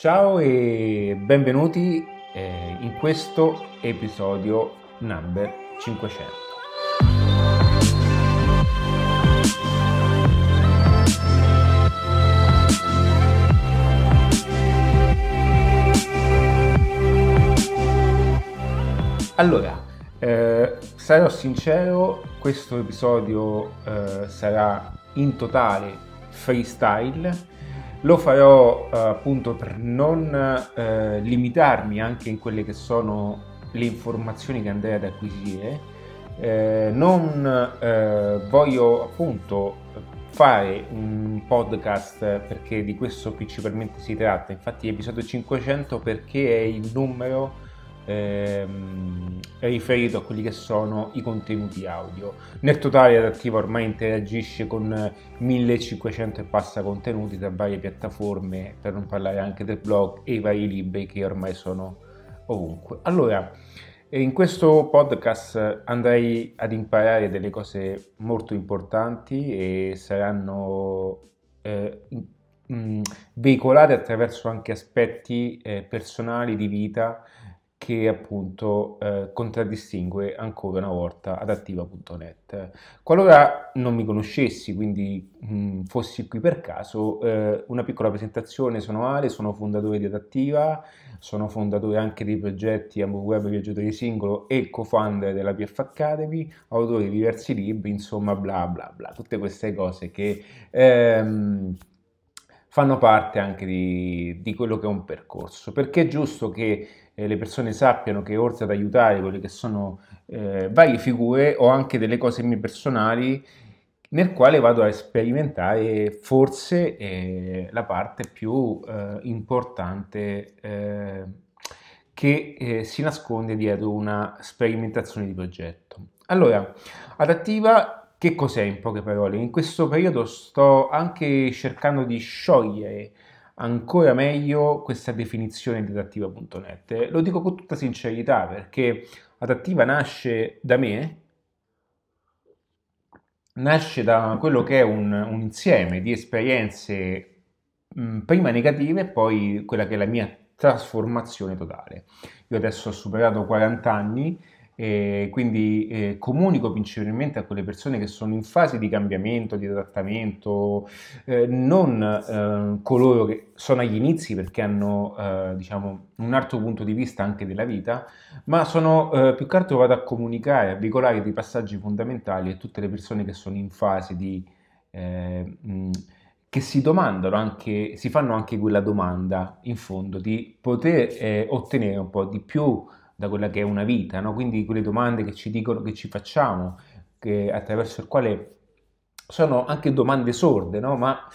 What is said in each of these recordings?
Ciao e benvenuti eh, in questo episodio number 500. Allora, eh, sarò sincero, questo episodio eh, sarà in totale freestyle lo farò eh, appunto per non eh, limitarmi anche in quelle che sono le informazioni che andrei ad acquisire. Eh, non eh, voglio appunto fare un podcast perché di questo principalmente si tratta, infatti episodio 500 perché è il numero ehm, riferito a quelli che sono i contenuti audio. Nel totale Adattiva ormai interagisce con 1500 e passa contenuti da varie piattaforme, per non parlare anche del blog e i vari libri che ormai sono ovunque. Allora, in questo podcast andrei ad imparare delle cose molto importanti e saranno eh, mh, veicolate attraverso anche aspetti eh, personali di vita che appunto eh, contraddistingue ancora una volta adattiva.net. Qualora non mi conoscessi, quindi mh, fossi qui per caso, eh, una piccola presentazione, sono Ale, sono fondatore di Adattiva, sono fondatore anche dei progetti Ambo Web Viaggiatori Singolo e co-founder della PF Academy, autore di diversi libri, insomma bla bla bla, tutte queste cose che... Ehm, fanno parte anche di, di, quello che è un percorso, perché è giusto che eh, le persone sappiano che oltre ad aiutare quelle che sono eh, varie figure ho anche delle cose mie personali nel quale vado a sperimentare forse eh, la parte più eh, importante eh, che eh, si nasconde dietro una sperimentazione di progetto. Allora, adattiva che cos'è in poche parole? In questo periodo sto anche cercando di sciogliere ancora meglio questa definizione di adattiva.net. Lo dico con tutta sincerità perché adattiva nasce da me, nasce da quello che è un, un insieme di esperienze mh, prima negative e poi quella che è la mia trasformazione totale. Io adesso ho superato 40 anni e quindi eh, comunico principalmente a quelle persone che sono in fase di cambiamento, di adattamento, eh, non eh, coloro che sono agli inizi perché hanno eh, diciamo, un altro punto di vista anche della vita, ma sono eh, più che altro vado a comunicare, a veicolare dei passaggi fondamentali a tutte le persone che sono in fase di... Eh, mh, che si domandano anche, si fanno anche quella domanda in fondo di poter ottenere un po' di più da quella che è una vita, no? quindi quelle domande che ci dicono, che ci facciamo, che, attraverso il quale sono anche domande sorde, no? ma,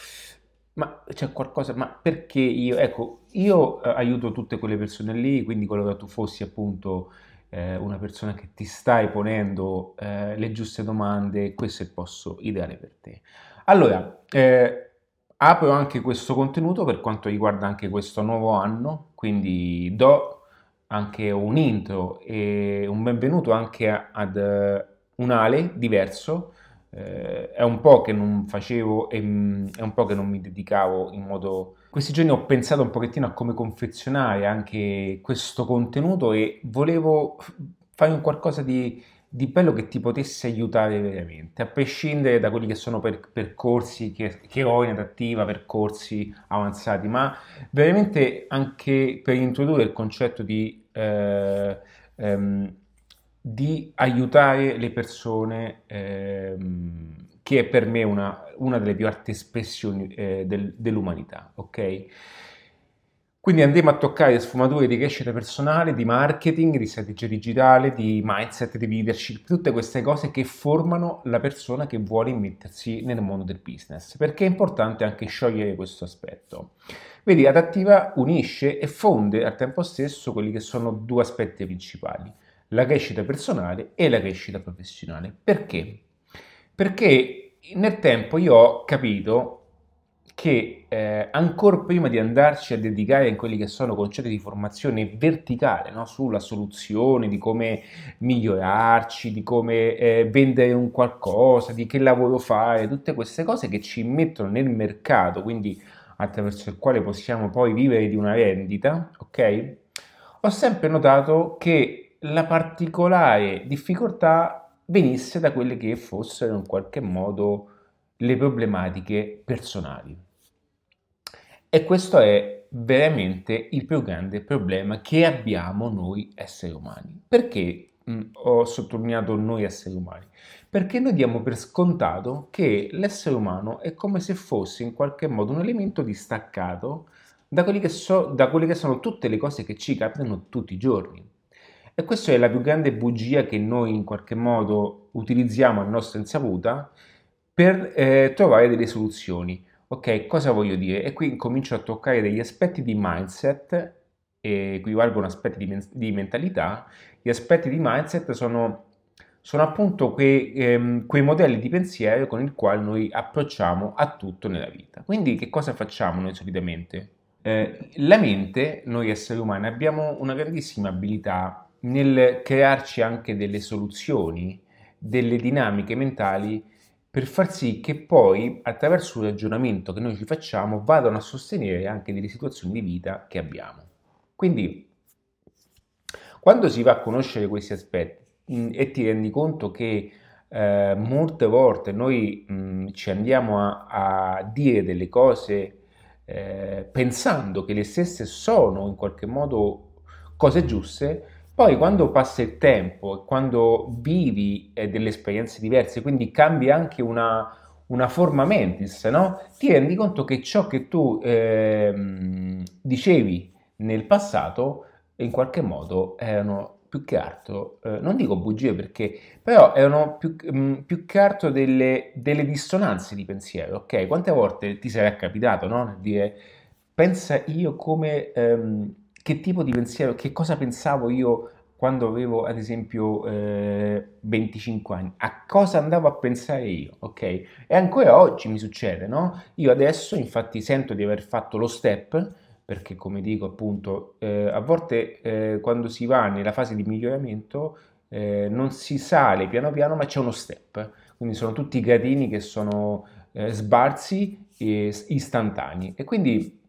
ma c'è qualcosa, ma perché io, ecco, io eh, aiuto tutte quelle persone lì, quindi qualora tu fossi appunto eh, una persona che ti stai ponendo eh, le giuste domande, questo è il posto ideale per te. Allora, eh, apro anche questo contenuto per quanto riguarda anche questo nuovo anno, quindi do anche un intro e un benvenuto anche ad eh, un Ale diverso. Eh, è un po' che non facevo e mm, è un po' che non mi dedicavo in modo... Questi giorni ho pensato un pochettino a come confezionare anche questo contenuto e volevo fare un qualcosa di, di bello che ti potesse aiutare veramente, a prescindere da quelli che sono per, percorsi che, che, ho in adattiva, percorsi avanzati, ma veramente anche per introdurre il concetto di eh, ehm, di aiutare le persone, ehm, che è per me una, una delle più alte espressioni eh, del, dell'umanità, ok? Quindi andremo a toccare sfumature di crescita personale, di marketing, di strategia digitale, di mindset, di leadership, tutte queste cose che formano la persona che vuole immettersi nel mondo del business, perché è importante anche sciogliere questo aspetto. Vedi, adattiva unisce e fonde al tempo stesso quelli che sono due aspetti principali, la crescita personale e la crescita professionale. Perché? Perché nel tempo io ho capito che eh, ancora prima di andarci a dedicare a quelli che sono concetti di formazione verticale no? sulla soluzione, di come migliorarci, di come eh, vendere un qualcosa, di che lavoro fare, tutte queste cose che ci mettono nel mercato, quindi attraverso il quale possiamo poi vivere di una rendita, ok? Ho sempre notato che la particolare difficoltà venisse da quelle che fossero in qualche modo le problematiche personali. E questo è veramente il più grande problema che abbiamo noi esseri umani. Perché mm, ho sottolineato noi esseri umani? Perché noi diamo per scontato che l'essere umano è come se fosse in qualche modo un elemento distaccato da, che so, da quelle che sono tutte le cose che ci capitano tutti i giorni. E questa è la più grande bugia che noi in qualche modo utilizziamo a nostra insaputa per eh, trovare delle soluzioni. Ok, cosa voglio dire? E qui comincio a toccare degli aspetti di mindset, e equivalgono aspetti di, di mentalità. Gli aspetti di mindset sono, sono appunto quei, ehm, quei modelli di pensiero con il quale noi approcciamo a tutto nella vita. Quindi che cosa facciamo noi solitamente? Eh, la mente, noi esseri umani, abbiamo una grandissima abilità nel crearci anche delle soluzioni, delle dinamiche mentali per far sì che poi attraverso un ragionamento che noi ci facciamo vadano a sostenere anche delle situazioni di vita che abbiamo. Quindi quando si va a conoscere questi aspetti mm, e ti rendi conto che eh, molte volte noi mh, mm, ci andiamo a, a, dire delle cose eh, pensando che le stesse sono in qualche modo cose giuste, poi quando passa il tempo quando vivi eh, delle esperienze diverse, quindi cambi anche una, una forma mentis, no? ti rendi conto che ciò che tu eh, dicevi nel passato in qualche modo erano più che altro, eh, non dico bugie perché, però erano più, mh, mm, più che altro delle, delle, dissonanze di pensiero, ok? Quante volte ti sarà capitato, no? Dire, pensa io come... Ehm, che tipo di pensiero, che cosa pensavo io quando avevo ad esempio eh, 25 anni, a cosa andavo a pensare io, ok? E ancora oggi mi succede, no? Io adesso infatti sento di aver fatto lo step, perché come dico appunto, eh, a volte eh, quando si va nella fase di miglioramento eh, non si sale piano piano, ma c'è uno step, quindi sono tutti gradini che sono eh, sbarzi istantanei e quindi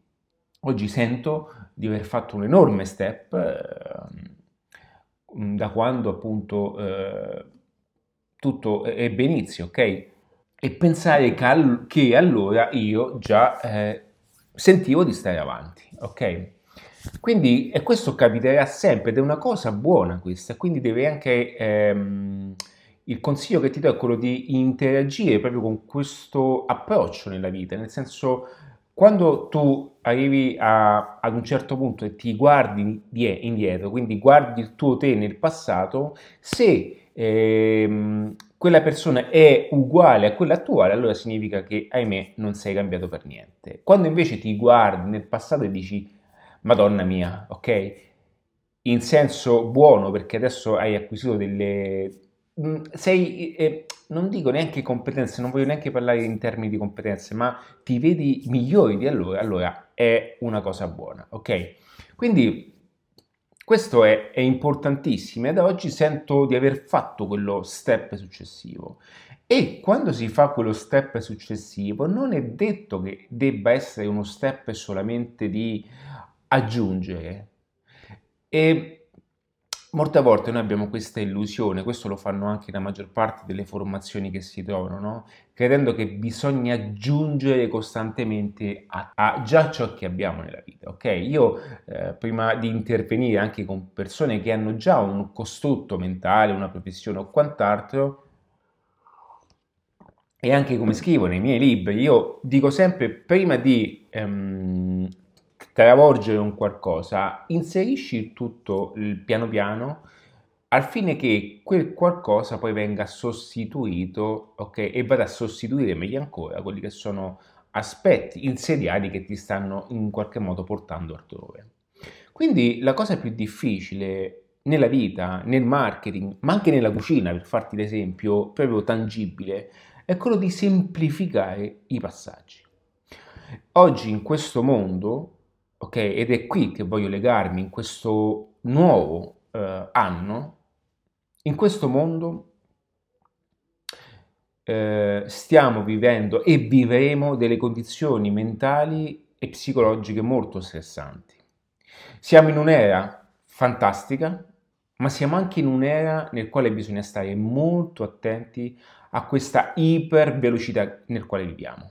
oggi sento di aver fatto un enorme step eh, da quando appunto eh, tutto ebbe inizio, ok? E pensare che, all- che allora io già eh, sentivo di stare avanti, ok? Quindi, e questo capiterà sempre ed è una cosa buona questa, quindi deve anche, ehm, il consiglio che ti do è quello di interagire proprio con questo approccio nella vita, nel senso quando tu arrivi a, ad un certo punto e ti guardi indietro, quindi guardi il tuo te nel passato, se ehm, quella persona è uguale a quella attuale, allora significa che, ahimè, non sei cambiato per niente. Quando invece ti guardi nel passato e dici, Madonna mia, ok? In senso buono, perché adesso hai acquisito delle, sei, eh, non dico neanche competenze, non voglio neanche parlare in termini di competenze, ma ti vedi migliori di allora, allora è una cosa buona, ok? Quindi questo è, è importantissimo ed oggi sento di aver fatto quello step successivo. E quando si fa quello step successivo, non è detto che debba essere uno step solamente di aggiungere. E Molte volte noi abbiamo questa illusione, questo lo fanno anche la maggior parte delle formazioni che si trovano, no? credendo che bisogna aggiungere costantemente a, a, già ciò che abbiamo nella vita. Ok, io eh, prima di intervenire anche con persone che hanno già un costrutto mentale, una professione o quant'altro, e anche come scrivo nei miei libri, io dico sempre prima di ehm, travolgere un qualcosa, inserisci tutto il piano piano al fine che quel qualcosa poi venga sostituito, ok? E vada a sostituire meglio ancora quelli che sono aspetti insediati che ti stanno in qualche modo portando altrove. Quindi la cosa più difficile nella vita, nel marketing, ma anche nella cucina, per farti l'esempio proprio tangibile, è quello di semplificare i passaggi. Oggi in questo mondo ok? Ed è qui che voglio legarmi in questo nuovo eh, anno, in questo mondo eh, stiamo vivendo e vivremo delle condizioni mentali e psicologiche molto stressanti. Siamo in un'era fantastica, ma siamo anche in un'era nel quale bisogna stare molto attenti a questa iper velocità nel quale viviamo.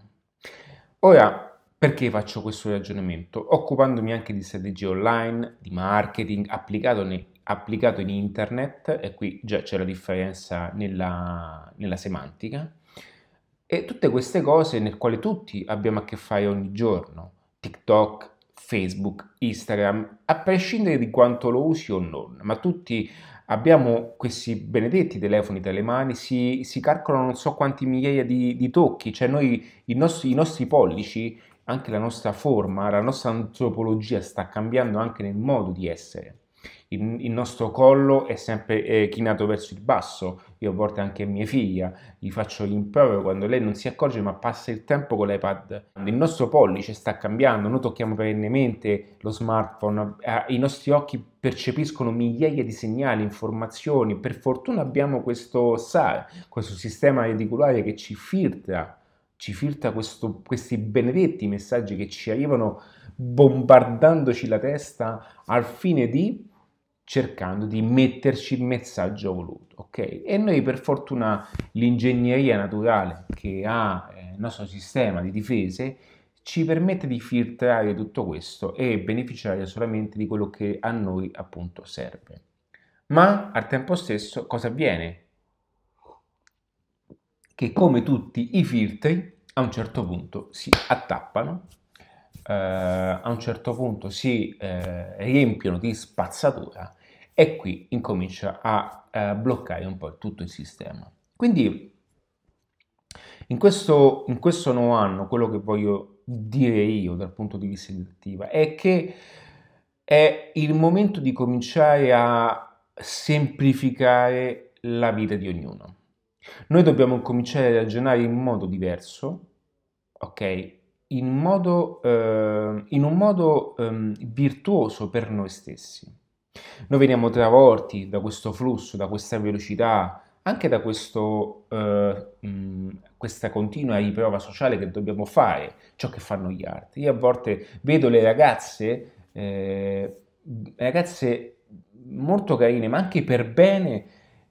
Ora, perché faccio questo ragionamento? Occupandomi anche di strategie online, di marketing applicato, ne, applicato in internet, e qui già c'è la differenza nella, nella semantica, e tutte queste cose nel quale tutti abbiamo a che fare ogni giorno, TikTok, Facebook, Instagram, a prescindere di quanto lo usi o non, ma tutti abbiamo questi benedetti telefoni tra le mani, si, si calcolano non so quanti migliaia di, di tocchi, cioè noi, nostri, i nostri pollici, anche la nostra forma, la nostra antropologia sta cambiando anche nel modo di essere. Il, il nostro collo è sempre eh, chinato verso il basso, io a volte anche mia figlia gli faccio l'improvero quando lei non si accorge ma passa il tempo con l'iPad. Il nostro pollice sta cambiando, noi tocchiamo perennemente lo smartphone, eh, i nostri occhi percepiscono migliaia di segnali, informazioni, per fortuna abbiamo questo SAR, questo sistema reticolare che ci filtra ci filtra questo, questi benedetti messaggi che ci arrivano bombardandoci la testa al fine di cercando di metterci il messaggio voluto, ok? E noi per fortuna l'ingegneria naturale che ha eh, il nostro sistema di difese ci permette di filtrare tutto questo e beneficiare solamente di quello che a noi appunto serve. Ma al tempo stesso cosa avviene? Che come tutti i filtri a un certo punto si attappano eh, a un certo punto si eh, riempiono di spazzatura e qui incomincia a eh, bloccare un po' tutto il sistema. Quindi in questo, in questo nuovo anno quello che voglio dire io dal punto di vista direttiva è che è il momento di cominciare a semplificare la vita di ognuno. Noi dobbiamo cominciare a ragionare in modo diverso, ok? in, modo, eh, in un modo eh, virtuoso per noi stessi. Noi veniamo travolti da questo flusso, da questa velocità, anche da questo, eh, mh, questa continua riprova sociale che dobbiamo fare, ciò che fanno gli altri. Io a volte vedo le ragazze, eh, ragazze molto carine, ma anche per bene,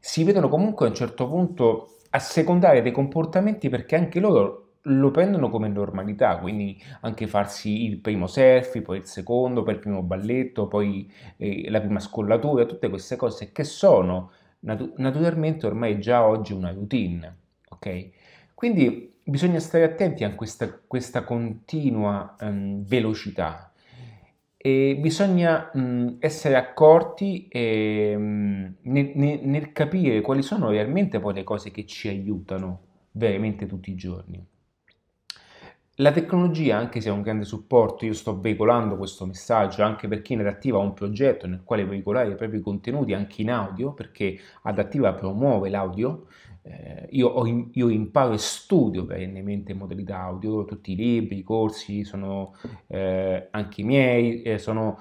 si vedono comunque a un certo punto a secondare dei comportamenti perché anche loro lo prendono come normalità, quindi anche farsi il primo selfie, poi il secondo, poi il primo balletto, poi eh, la prima scollatura, tutte queste cose che sono natu- naturalmente ormai già oggi una routine, ok? Quindi bisogna stare attenti a questa, questa continua um, velocità e bisogna um, essere accorti e, nel, nel, nel capire quali sono realmente poi le cose che ci aiutano veramente tutti i giorni. La tecnologia, anche se è un grande supporto, io sto veicolando questo messaggio anche per chi in Adattiva ha un progetto nel quale veicolare i propri contenuti anche in audio, perché Adattiva promuove l'audio. Eh, io, ho, io, imparo e studio perennemente modalità audio, tutti i libri, i corsi sono eh, anche i miei, eh, sono,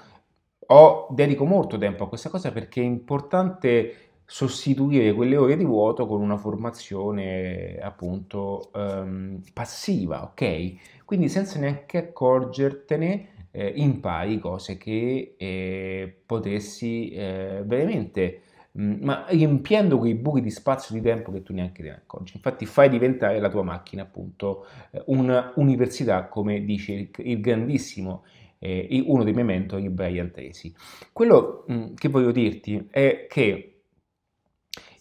ho, dedico molto tempo a questa cosa perché è importante sostituire quelle ore di vuoto con una formazione appunto um, passiva, ok? Quindi senza neanche accorgertene eh, impari cose che eh, potessi eh, veramente, ma riempiendo quei buchi di spazio di tempo che tu neanche te ne accorgi. Infatti fai diventare la tua macchina appunto eh, un'università, come dice il, il grandissimo eh, uno dei miei mentori, Brian Tracy. Quello mh, mm, che voglio dirti è che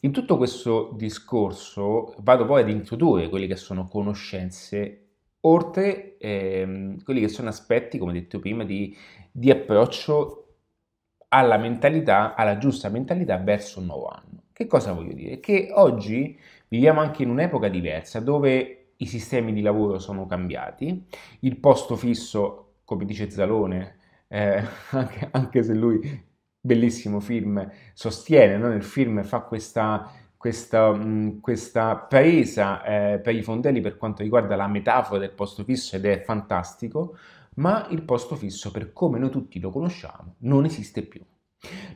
in tutto questo discorso vado poi ad introdurre quelle che sono conoscenze, oltre ehm, quelli che sono aspetti, come detto prima, di, di approccio alla mentalità, alla giusta mentalità verso un nuovo anno. Che cosa voglio dire? Che oggi viviamo anche in un'epoca diversa dove i sistemi di lavoro sono cambiati, il posto fisso, come dice Zalone, eh, anche, anche, se lui bellissimo film, sostiene, no? nel film fa questa, questa, mh, questa presa eh, per i fondelli per quanto riguarda la metafora del posto fisso ed è fantastico, ma il posto fisso per come noi tutti lo conosciamo non esiste più.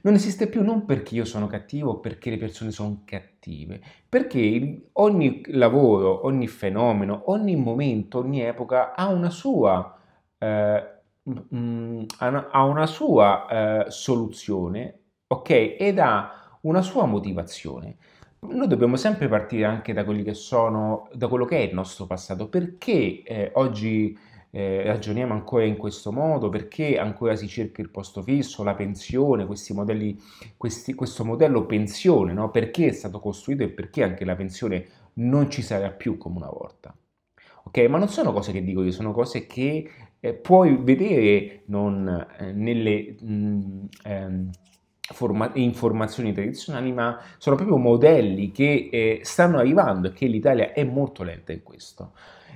Non esiste più non perché io sono cattivo o perché le persone sono cattive, perché ogni lavoro, ogni fenomeno, ogni momento, ogni epoca ha una sua eh, ha una sua eh, soluzione, ok? Ed ha una sua motivazione. Noi dobbiamo sempre partire anche da che sono, da quello che è il nostro passato. Perché eh, oggi eh, ragioniamo ancora in questo modo? Perché ancora si cerca il posto fisso, la pensione, modelli, questi, questo modello pensione, no? Perché è stato costruito e perché anche la pensione non ci sarà più come una volta? Ok, ma non sono cose che dico io, sono cose che eh, puoi vedere non, eh, nelle mh, mm, ehm, forma- informazioni tradizionali, ma sono proprio modelli che eh, stanno arrivando e che l'Italia è molto lenta in questo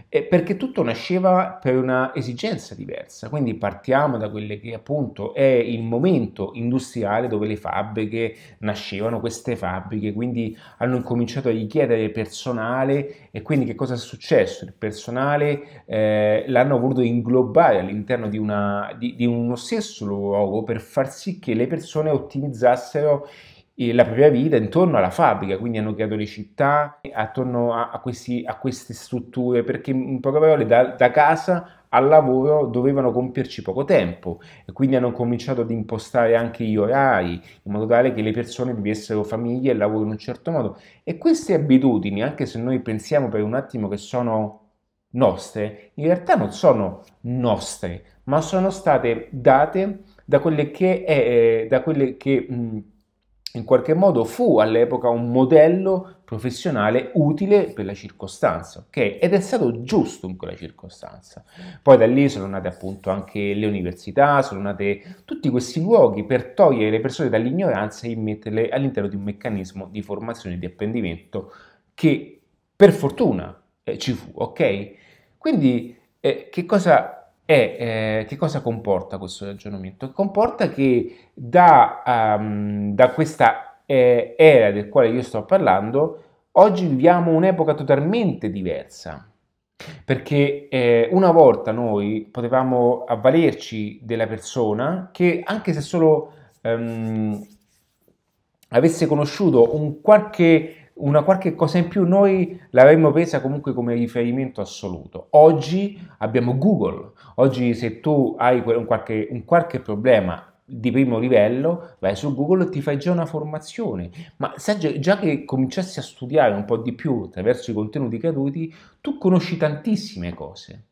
eh, perché tutto nasceva per una esigenza diversa. Quindi partiamo da quelle che appunto è il momento industriale dove le fabbriche nascevano, queste fabbriche, quindi hanno incominciato a richiedere personale e quindi che cosa è successo? Il personale eh, l'hanno voluto inglobare all'interno di, una, di, di uno stesso luogo per far sì che le persone ottimizzassero la propria vita intorno alla fabbrica, quindi hanno creato le città attorno a, a, questi, a queste strutture, perché in poche parole da, da, casa al lavoro dovevano compierci poco tempo e quindi hanno cominciato ad impostare anche gli orari in modo tale che le persone vivessero famiglie e lavoro in un certo modo. E queste abitudini, anche se noi pensiamo per un attimo che sono nostre, in realtà non sono nostre, ma sono state date da quelle che, è, eh, da quelle che mh, in qualche modo fu all'epoca un modello professionale utile per la circostanza, ok? Ed è stato giusto in quella circostanza. Poi da lì sono nate appunto anche le università, sono nate tutti questi luoghi per togliere le persone dall'ignoranza e metterle all'interno di un meccanismo di formazione e di apprendimento che per fortuna eh, ci fu, ok? Quindi eh, che cosa e eh, che cosa comporta questo ragionamento? Comporta che da, um, da questa eh, era del quale io sto parlando, oggi viviamo un'epoca totalmente diversa. Perché eh, una volta noi potevamo avvalerci della persona che anche se solo um, avesse conosciuto un qualche una qualche cosa in più noi l'avremmo presa comunque come riferimento assoluto. Oggi abbiamo Google, oggi se tu hai un qualche, un qualche problema di primo livello, vai su Google e ti fai già una formazione, ma già che cominciassi a studiare un po' di più attraverso i contenuti gratuiti, tu conosci tantissime cose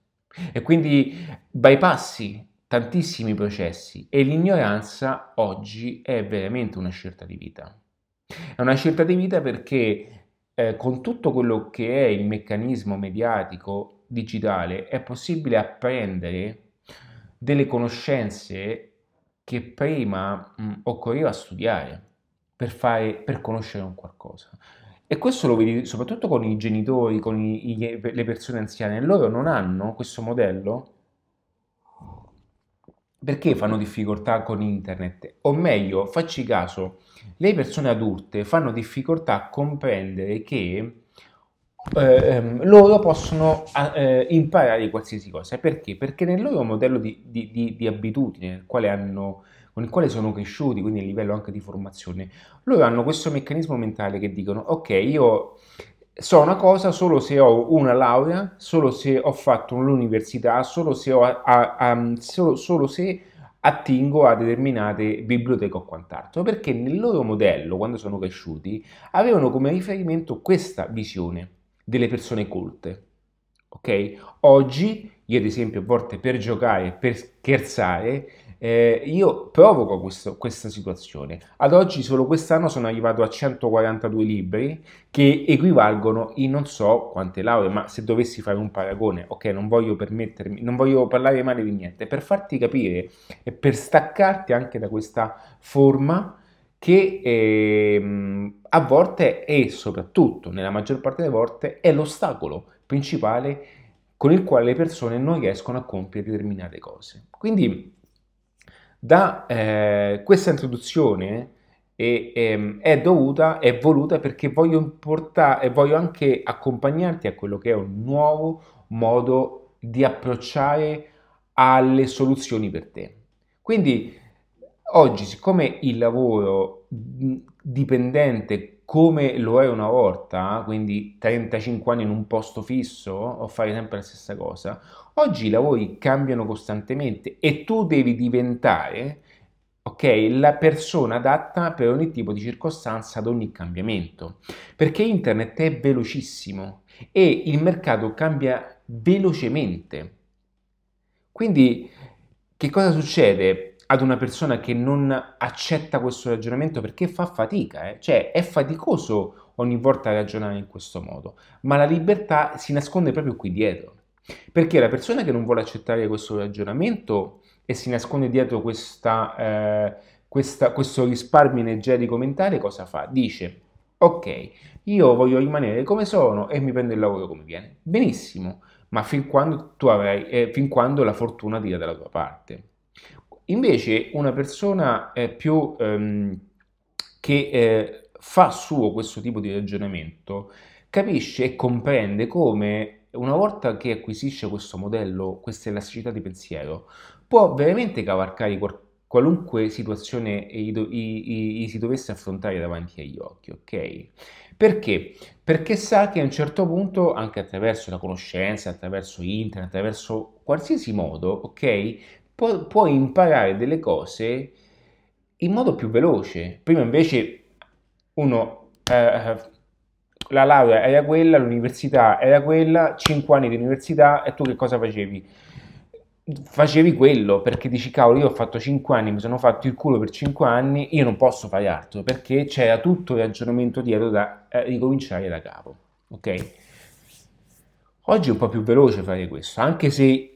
e quindi bypassi tantissimi processi e l'ignoranza oggi è veramente una scelta di vita. È una scelta di vita perché eh, con tutto quello che è il meccanismo mediatico digitale è possibile apprendere delle conoscenze che prima mh, occorreva studiare per, fare, per conoscere un qualcosa. E questo lo vedi soprattutto con i genitori, con i, i, le persone anziane. Loro non hanno questo modello perché fanno difficoltà con internet? O meglio, facci caso, le persone adulte fanno difficoltà a comprendere che eh, loro possono eh, imparare qualsiasi cosa. Perché? Perché nel loro modello di, di, di, di abitudine, hanno, con il quale sono cresciuti, quindi a livello anche di formazione, loro hanno questo meccanismo mentale che dicono, ok, io so una cosa solo se ho una laurea, solo se ho fatto l'università, solo se, ho, a, a, solo, solo se attingo a determinate biblioteche o quant'altro, perché nel loro modello, quando sono cresciuti, avevano come riferimento questa visione delle persone colte. Ok? Oggi, io ad esempio, a volte per giocare, per scherzare, eh, io provoco questo, questa situazione. Ad oggi, solo quest'anno, sono arrivato a 142 libri che equivalgono in non so quante lauree, ma se dovessi fare un paragone, ok, non voglio permettermi, non voglio parlare male di niente, per farti capire e per staccarti anche da questa forma che eh, a volte e soprattutto nella maggior parte delle volte è l'ostacolo principale con il quale le persone non riescono a compiere determinate cose. Quindi da eh, questa introduzione è, è, è, dovuta, è voluta perché voglio, portare, voglio anche accompagnarti a quello che è un nuovo modo di approcciare alle soluzioni per te. Quindi oggi, siccome il lavoro dipendente come lo è una volta, quindi 35 anni in un posto fisso o fare sempre la stessa cosa, oggi i lavori cambiano costantemente e tu devi diventare ok, la persona adatta per ogni tipo di circostanza ad ogni cambiamento, perché internet è velocissimo e il mercato cambia velocemente. Quindi che cosa succede ad una persona che non accetta questo ragionamento perché fa fatica, eh? cioè è faticoso ogni volta ragionare in questo modo, ma la libertà si nasconde proprio qui dietro. Perché la persona che non vuole accettare questo ragionamento e si nasconde dietro questa, eh, questa, questo risparmio energetico mentale, cosa fa? Dice, ok, io voglio rimanere come sono e mi prendo il lavoro come viene. Benissimo, ma fin quando, avrai, eh, fin quando la fortuna tira dalla tua parte. Invece una persona eh, più ehm, che eh, fa suo questo tipo di ragionamento capisce e comprende come una volta che acquisisce questo modello, questa elasticità di pensiero, può veramente cavalcare qualunque situazione gli si dovesse affrontare davanti agli occhi, ok? Perché? Perché sa che a un certo punto, anche attraverso la conoscenza, attraverso internet, attraverso qualsiasi modo, ok? Può, può imparare delle cose in modo più veloce. Prima invece uno eh, la laurea era quella, l'università era quella, 5 anni di università e tu che cosa facevi? Facevi quello perché dici cavolo io ho fatto 5 anni, mi sono fatto il culo per 5 anni, io non posso fare altro perché c'era tutto il ragionamento dietro da eh, ricominciare da capo, ok? Oggi è un po' più veloce fare questo, anche se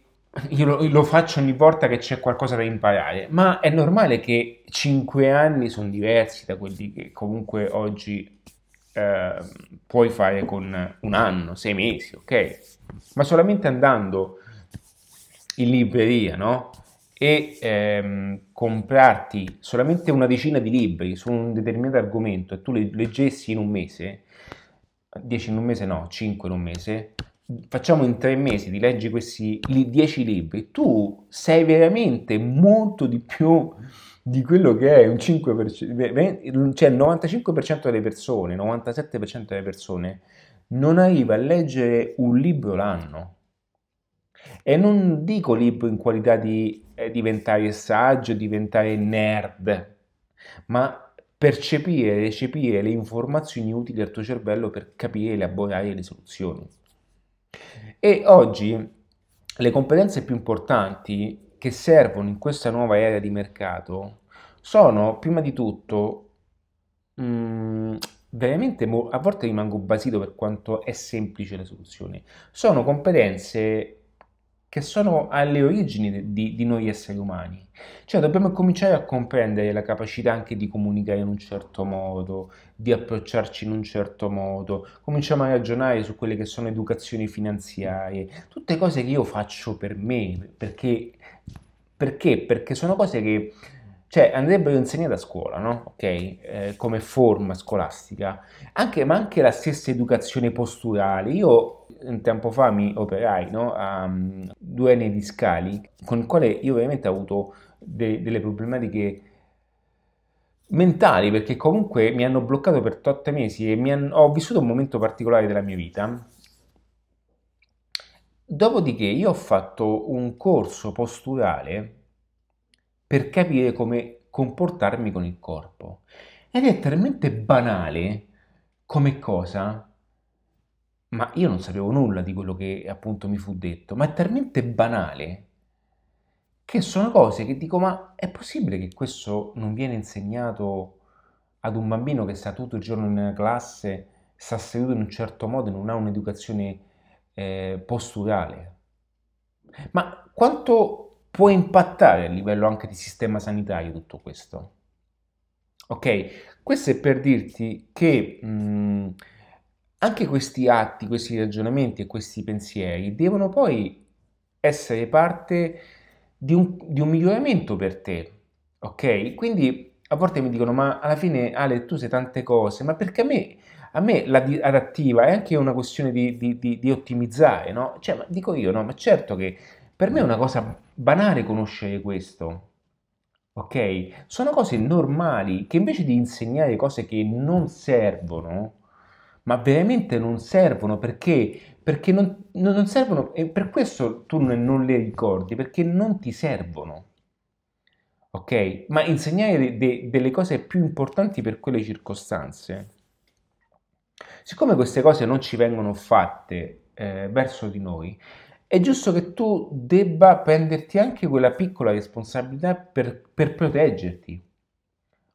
io lo, lo, faccio ogni volta che c'è qualcosa da imparare, ma è normale che 5 anni sono diversi da quelli che comunque oggi eh, puoi fare con un anno, sei mesi, ok? Ma solamente andando in libreria, no? E ehm, comprarti solamente una decina di libri su un determinato argomento e tu li leggessi in un mese, 10 in un mese no, 5 in un mese, facciamo in tre mesi, ti leggi questi 10 libri, tu sei veramente molto di più di quello che è un 5%, cioè il 95% delle persone, 97% delle persone non arriva a leggere un libro l'anno. E non dico libro in qualità di eh, diventare saggio, diventare nerd, ma percepire, recepire le informazioni utili al tuo cervello per capire e elaborare le soluzioni. E oggi le competenze più importanti che servono in questa nuova era di mercato sono prima di tutto mh, mm, veramente a volte rimango basito per quanto è semplice la soluzione. Sono competenze che sono alle origini di, di, noi esseri umani. Cioè dobbiamo cominciare a comprendere la capacità anche di comunicare in un certo modo, di approcciarci in un certo modo, cominciamo a ragionare su quelle che sono educazioni finanziarie, tutte cose che io faccio per me, perché, perché? Perché sono cose che cioè andrebbero insegnate a scuola, no? Ok, eh, come forma scolastica, anche, ma anche la stessa educazione posturale. Io un tempo fa mi operai no? a um, due anni di scali, con il quale io veramente ho avuto de- delle problematiche mentali, perché comunque mi hanno bloccato per 8 mesi e hanno, ho vissuto un momento particolare della mia vita. Dopodiché io ho fatto un corso posturale per capire come comportarmi con il corpo. Ed è talmente banale come cosa, ma io non sapevo nulla di quello che appunto mi fu detto, ma è talmente banale che sono cose che dico, ma è possibile che questo non viene insegnato ad un bambino che sta tutto il giorno in classe, sta seduto in un certo modo e non ha un'educazione eh, posturale? Ma quanto può impattare a livello anche di sistema sanitario tutto questo. Ok? Questo è per dirti che mh, anche questi atti, questi ragionamenti e questi pensieri devono poi essere parte di un, di un miglioramento per te. Ok? Quindi a volte mi dicono, ma alla fine Ale, tu sai tante cose, ma perché a me, a me la è anche una questione di, di, di, ottimizzare, no? Cioè, dico io, no? Ma certo che per me è una cosa banale conoscere questo. Ok? Sono cose normali che invece di insegnare cose che non servono, ma veramente non servono perché, perché non, non servono e per questo tu non le ricordi, perché non ti servono. Ok? Ma insegnare de- de- delle cose più importanti per quelle circostanze. Siccome queste cose non ci vengono fatte eh, verso di noi, è giusto che tu debba prenderti anche quella piccola responsabilità per, per proteggerti.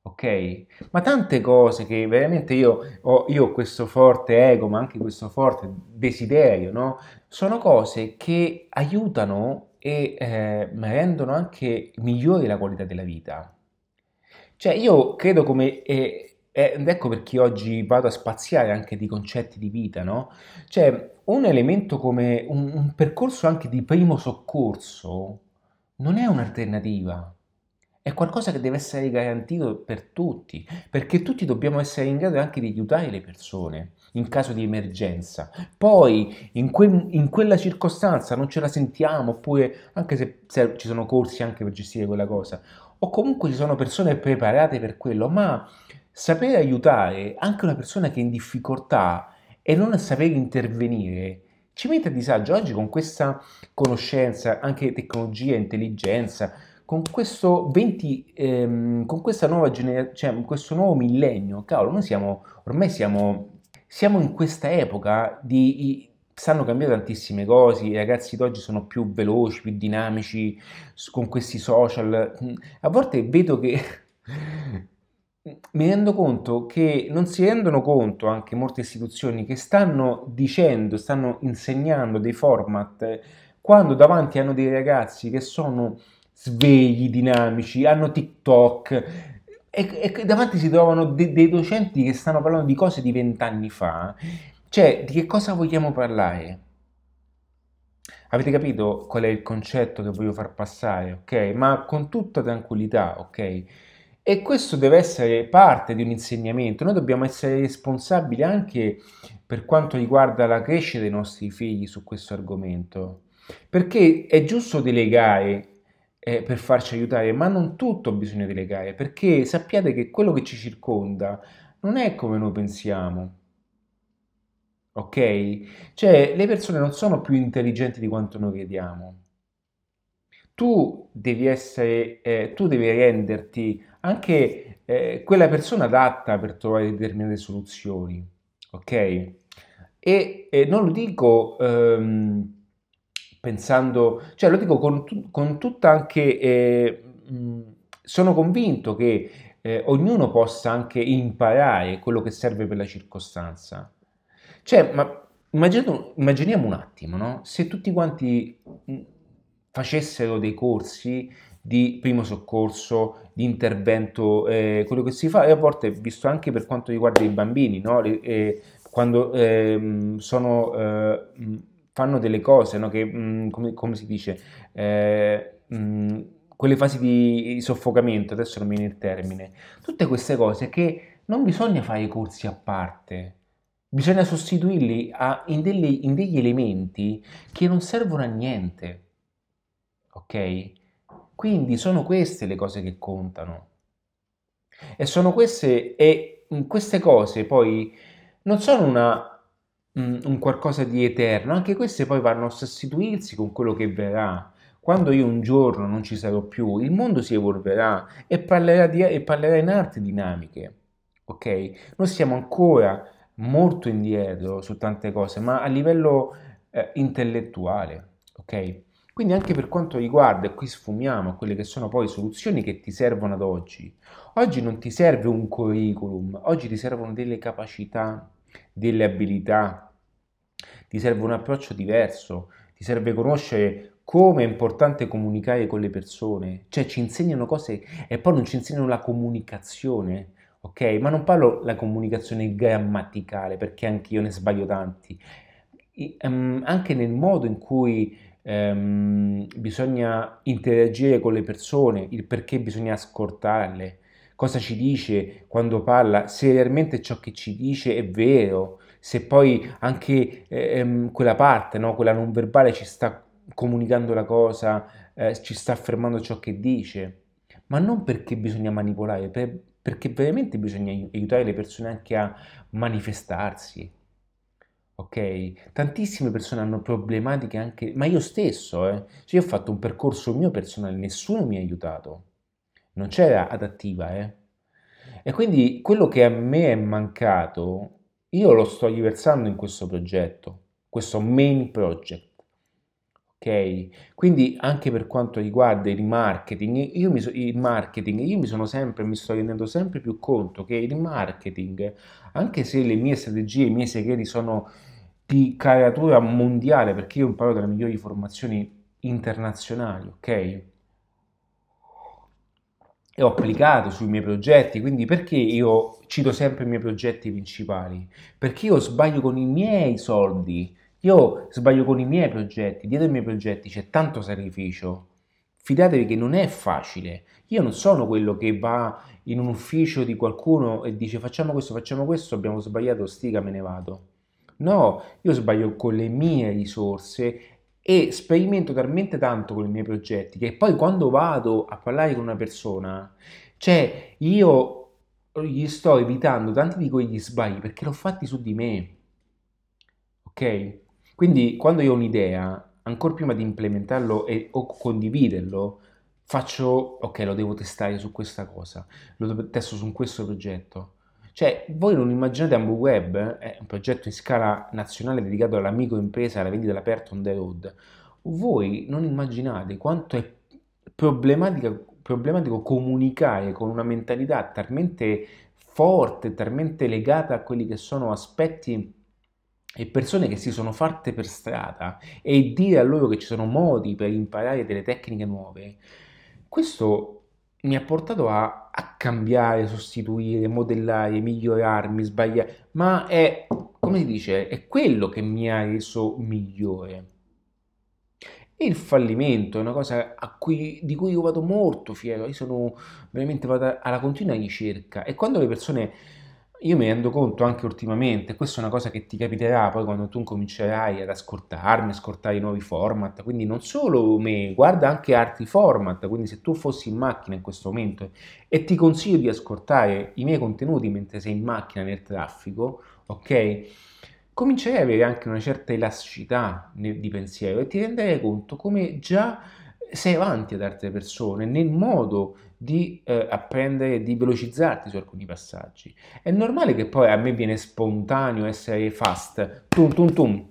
Ok? Ma tante cose che veramente io ho, io ho questo forte ego, ma anche questo forte desiderio, no? Sono cose che aiutano e eh, rendono anche migliore la qualità della vita. Cioè, io credo come, eh, ed ecco perché oggi vado a spaziare anche di concetti di vita, no? Cioè, un elemento come un, un percorso anche di primo soccorso non è un'alternativa, è qualcosa che deve essere garantito per tutti, perché tutti dobbiamo essere in grado anche di aiutare le persone in caso di emergenza. Poi in, que- in quella circostanza non ce la sentiamo, oppure anche se, se ci sono corsi anche per gestire quella cosa, o comunque ci sono persone preparate per quello, ma sapere aiutare anche una persona che è in difficoltà e non saper intervenire ci mette a disagio oggi con questa conoscenza, anche tecnologia, intelligenza, con questo 20, ehm, con questa nuova generazione, cioè questo nuovo millennio, cavolo, noi siamo, ormai siamo, siamo in questa epoca di, stanno cambiando tantissime cose, i ragazzi d'oggi sono più veloci, più dinamici con questi social. A volte vedo che mi rendo conto che non si rendono conto anche molte istituzioni che stanno dicendo, stanno insegnando dei format quando davanti hanno dei ragazzi che sono svegli, dinamici, hanno TikTok e, e davanti si trovano de, dei docenti che stanno parlando di cose di vent'anni fa. Cioè, di che cosa vogliamo parlare? Avete capito qual è il concetto che voglio far passare, ok? Ma con tutta tranquillità, ok? E questo deve essere parte di un insegnamento. Noi dobbiamo essere responsabili anche per quanto riguarda la crescita dei nostri figli su questo argomento. Perché è giusto delegare eh, per farci aiutare, ma non tutto bisogna delegare, perché sappiate che quello che ci circonda non è come noi pensiamo. Ok? Cioè, le persone non sono più intelligenti di quanto noi crediamo. Tu devi essere, eh, tu devi renderti anche eh, quella persona adatta per trovare determinate soluzioni, ok? E, e non lo dico ehm, pensando, cioè lo dico con, con tutta anche, eh, sono convinto che eh, ognuno possa anche imparare quello che serve per la circostanza. Cioè, ma immaginiamo un attimo, no? Se tutti quanti facessero dei corsi di primo soccorso, di intervento, eh, quello che si fa, e a volte visto anche per quanto riguarda i bambini, no? eh, quando ehm, sono, eh, fanno delle cose, no? che, mh, come, come, si dice, eh, mh, quelle fasi di soffocamento, adesso non mi viene il termine, tutte queste cose che non bisogna fare i corsi a parte, bisogna sostituirli a, in, degli, in degli elementi che non servono a niente, ok? Quindi sono queste le cose che contano. E sono queste, e queste cose poi non sono una, un qualcosa di eterno, anche queste poi vanno a sostituirsi con quello che verrà. Quando io un giorno non ci sarò più, il mondo si evolverà e parlerà, di, e parlerà in altre dinamiche. Ok? Noi siamo ancora molto indietro su tante cose, ma a livello eh, intellettuale. Ok? Quindi anche per quanto riguarda, e qui sfumiamo quelle che sono poi soluzioni che ti servono ad oggi. Oggi non ti serve un curriculum, oggi ti servono delle capacità, delle abilità, ti serve un approccio diverso, ti serve conoscere come è importante comunicare con le persone, cioè ci insegnano cose e poi non ci insegnano la comunicazione, ok? Ma non parlo la comunicazione grammaticale, perché anche io ne sbaglio tanti, e, um, anche nel modo in cui ehm, bisogna interagire con le persone, il perché bisogna ascoltarle, cosa ci dice quando parla, se realmente ciò che ci dice è vero, se poi anche ehm, quella parte, no, quella non verbale ci sta comunicando la cosa, eh, ci sta affermando ciò che dice. ma non perché bisogna manipolare, per, perché veramente bisogna aiutare le persone anche a manifestarsi. Ok? Tantissime persone hanno problematiche anche, ma io stesso, eh. Cioè io ho fatto un percorso mio personale, nessuno mi ha aiutato. Non c'era adattiva, eh. E quindi quello che a me è mancato, io lo sto riversando in questo progetto, questo main project. Ok? Quindi anche per quanto riguarda il marketing, io mi, so, il marketing, io mi sono sempre, mi sto rendendo sempre più conto che il marketing, anche se le mie strategie, i miei segreti sono di caratura mondiale, perché io imparo dalle migliori formazioni internazionali, ok? e ho applicato sui miei progetti, quindi perché io cito sempre i miei progetti principali? Perché io sbaglio con i miei soldi, io sbaglio con i miei progetti, dietro i miei progetti c'è tanto sacrificio. Fidatevi che non è facile. Io non sono quello che va in un ufficio di qualcuno e dice facciamo questo, facciamo questo, abbiamo sbagliato, stiga, me ne vado. No, io sbaglio con le mie risorse e sperimento talmente tanto con i miei progetti che poi quando vado a parlare con una persona, cioè io gli sto evitando tanti di quegli sbagli perché l'ho fatti su di me. Ok? Quindi quando io ho un'idea, ancora prima di implementarlo e, o condividerlo, faccio, ok, lo devo testare su questa cosa, lo testo su questo progetto cioè, voi non immaginate Ambu Web, è un progetto in scala nazionale dedicato alla microimpresa, alla vendita all'aperto on the road. Voi non immaginate quanto è problematico comunicare con una mentalità talmente forte, talmente legata a quelli che sono aspetti e persone che si sono fatte per strada e dire a loro che ci sono modi per imparare delle tecniche nuove. Questo mi ha portato a, a cambiare, sostituire, modellare, migliorarmi, sbagliare, ma è, come si dice, è quello che mi ha reso migliore. E il fallimento è una cosa cui, di cui io vado molto fiero, io sono veramente vado alla continua ricerca e quando le persone io mi rendo conto anche ultimamente, questa è una cosa che ti capiterà poi quando tu comincerai ad ascoltarmi, ascoltare i nuovi format, quindi non solo me, guarda anche altri format, quindi se tu fossi in macchina in questo momento e ti consiglio di ascoltare i miei contenuti mentre sei in macchina nel traffico, ok? Comincerai ad avere anche una certa elasticità di pensiero e ti renderai conto come già sei avanti ad altre persone nel modo di eh, apprendere, di velocizzarti su alcuni passaggi. È normale che poi a me viene spontaneo essere fast, tum tum tum.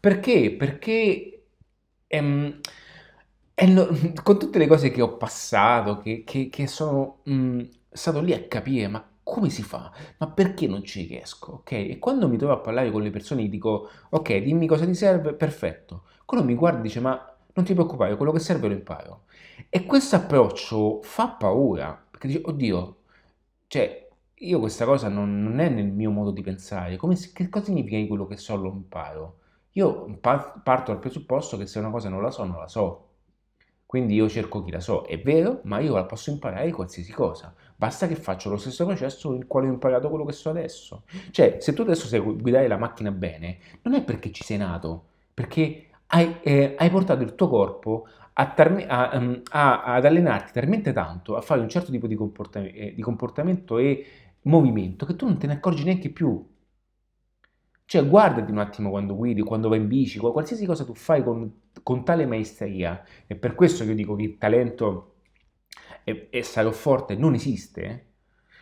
Perché? Perché ehm, no, con tutte le cose che ho passato, che, che, che sono mh, mm, stato lì a capire, ma come si fa? Ma perché non ci riesco? Ok? E quando mi trovo a parlare con le persone gli dico, ok, dimmi cosa ti serve, perfetto. Quello mi guarda e dice, ma non ti preoccupare, quello che serve lo imparo. E questo approccio fa paura, perché dici, oddio, cioè, io questa cosa non, non è nel mio modo di pensare, Come, che cosa significa che quello che so lo imparo? Io par- parto dal presupposto che se una cosa non la so, non la so. Quindi io cerco chi la so, è vero, ma io la posso imparare qualsiasi cosa. Basta che faccio lo stesso processo in quale ho imparato quello che so adesso. Cioè, se tu adesso sai guidare la macchina bene, non è perché ci sei nato, perché hai, eh, hai portato il tuo corpo a a, um, a, ad allenarti talmente tanto, a fare un certo tipo di, comportam- eh, di comportamento e movimento che tu non te ne accorgi neanche più. Cioè, guardati un attimo quando guidi, quando vai in bici, qualsiasi cosa tu fai con, con tale maestria. E per questo io dico che il talento e, e sarò forte non esiste.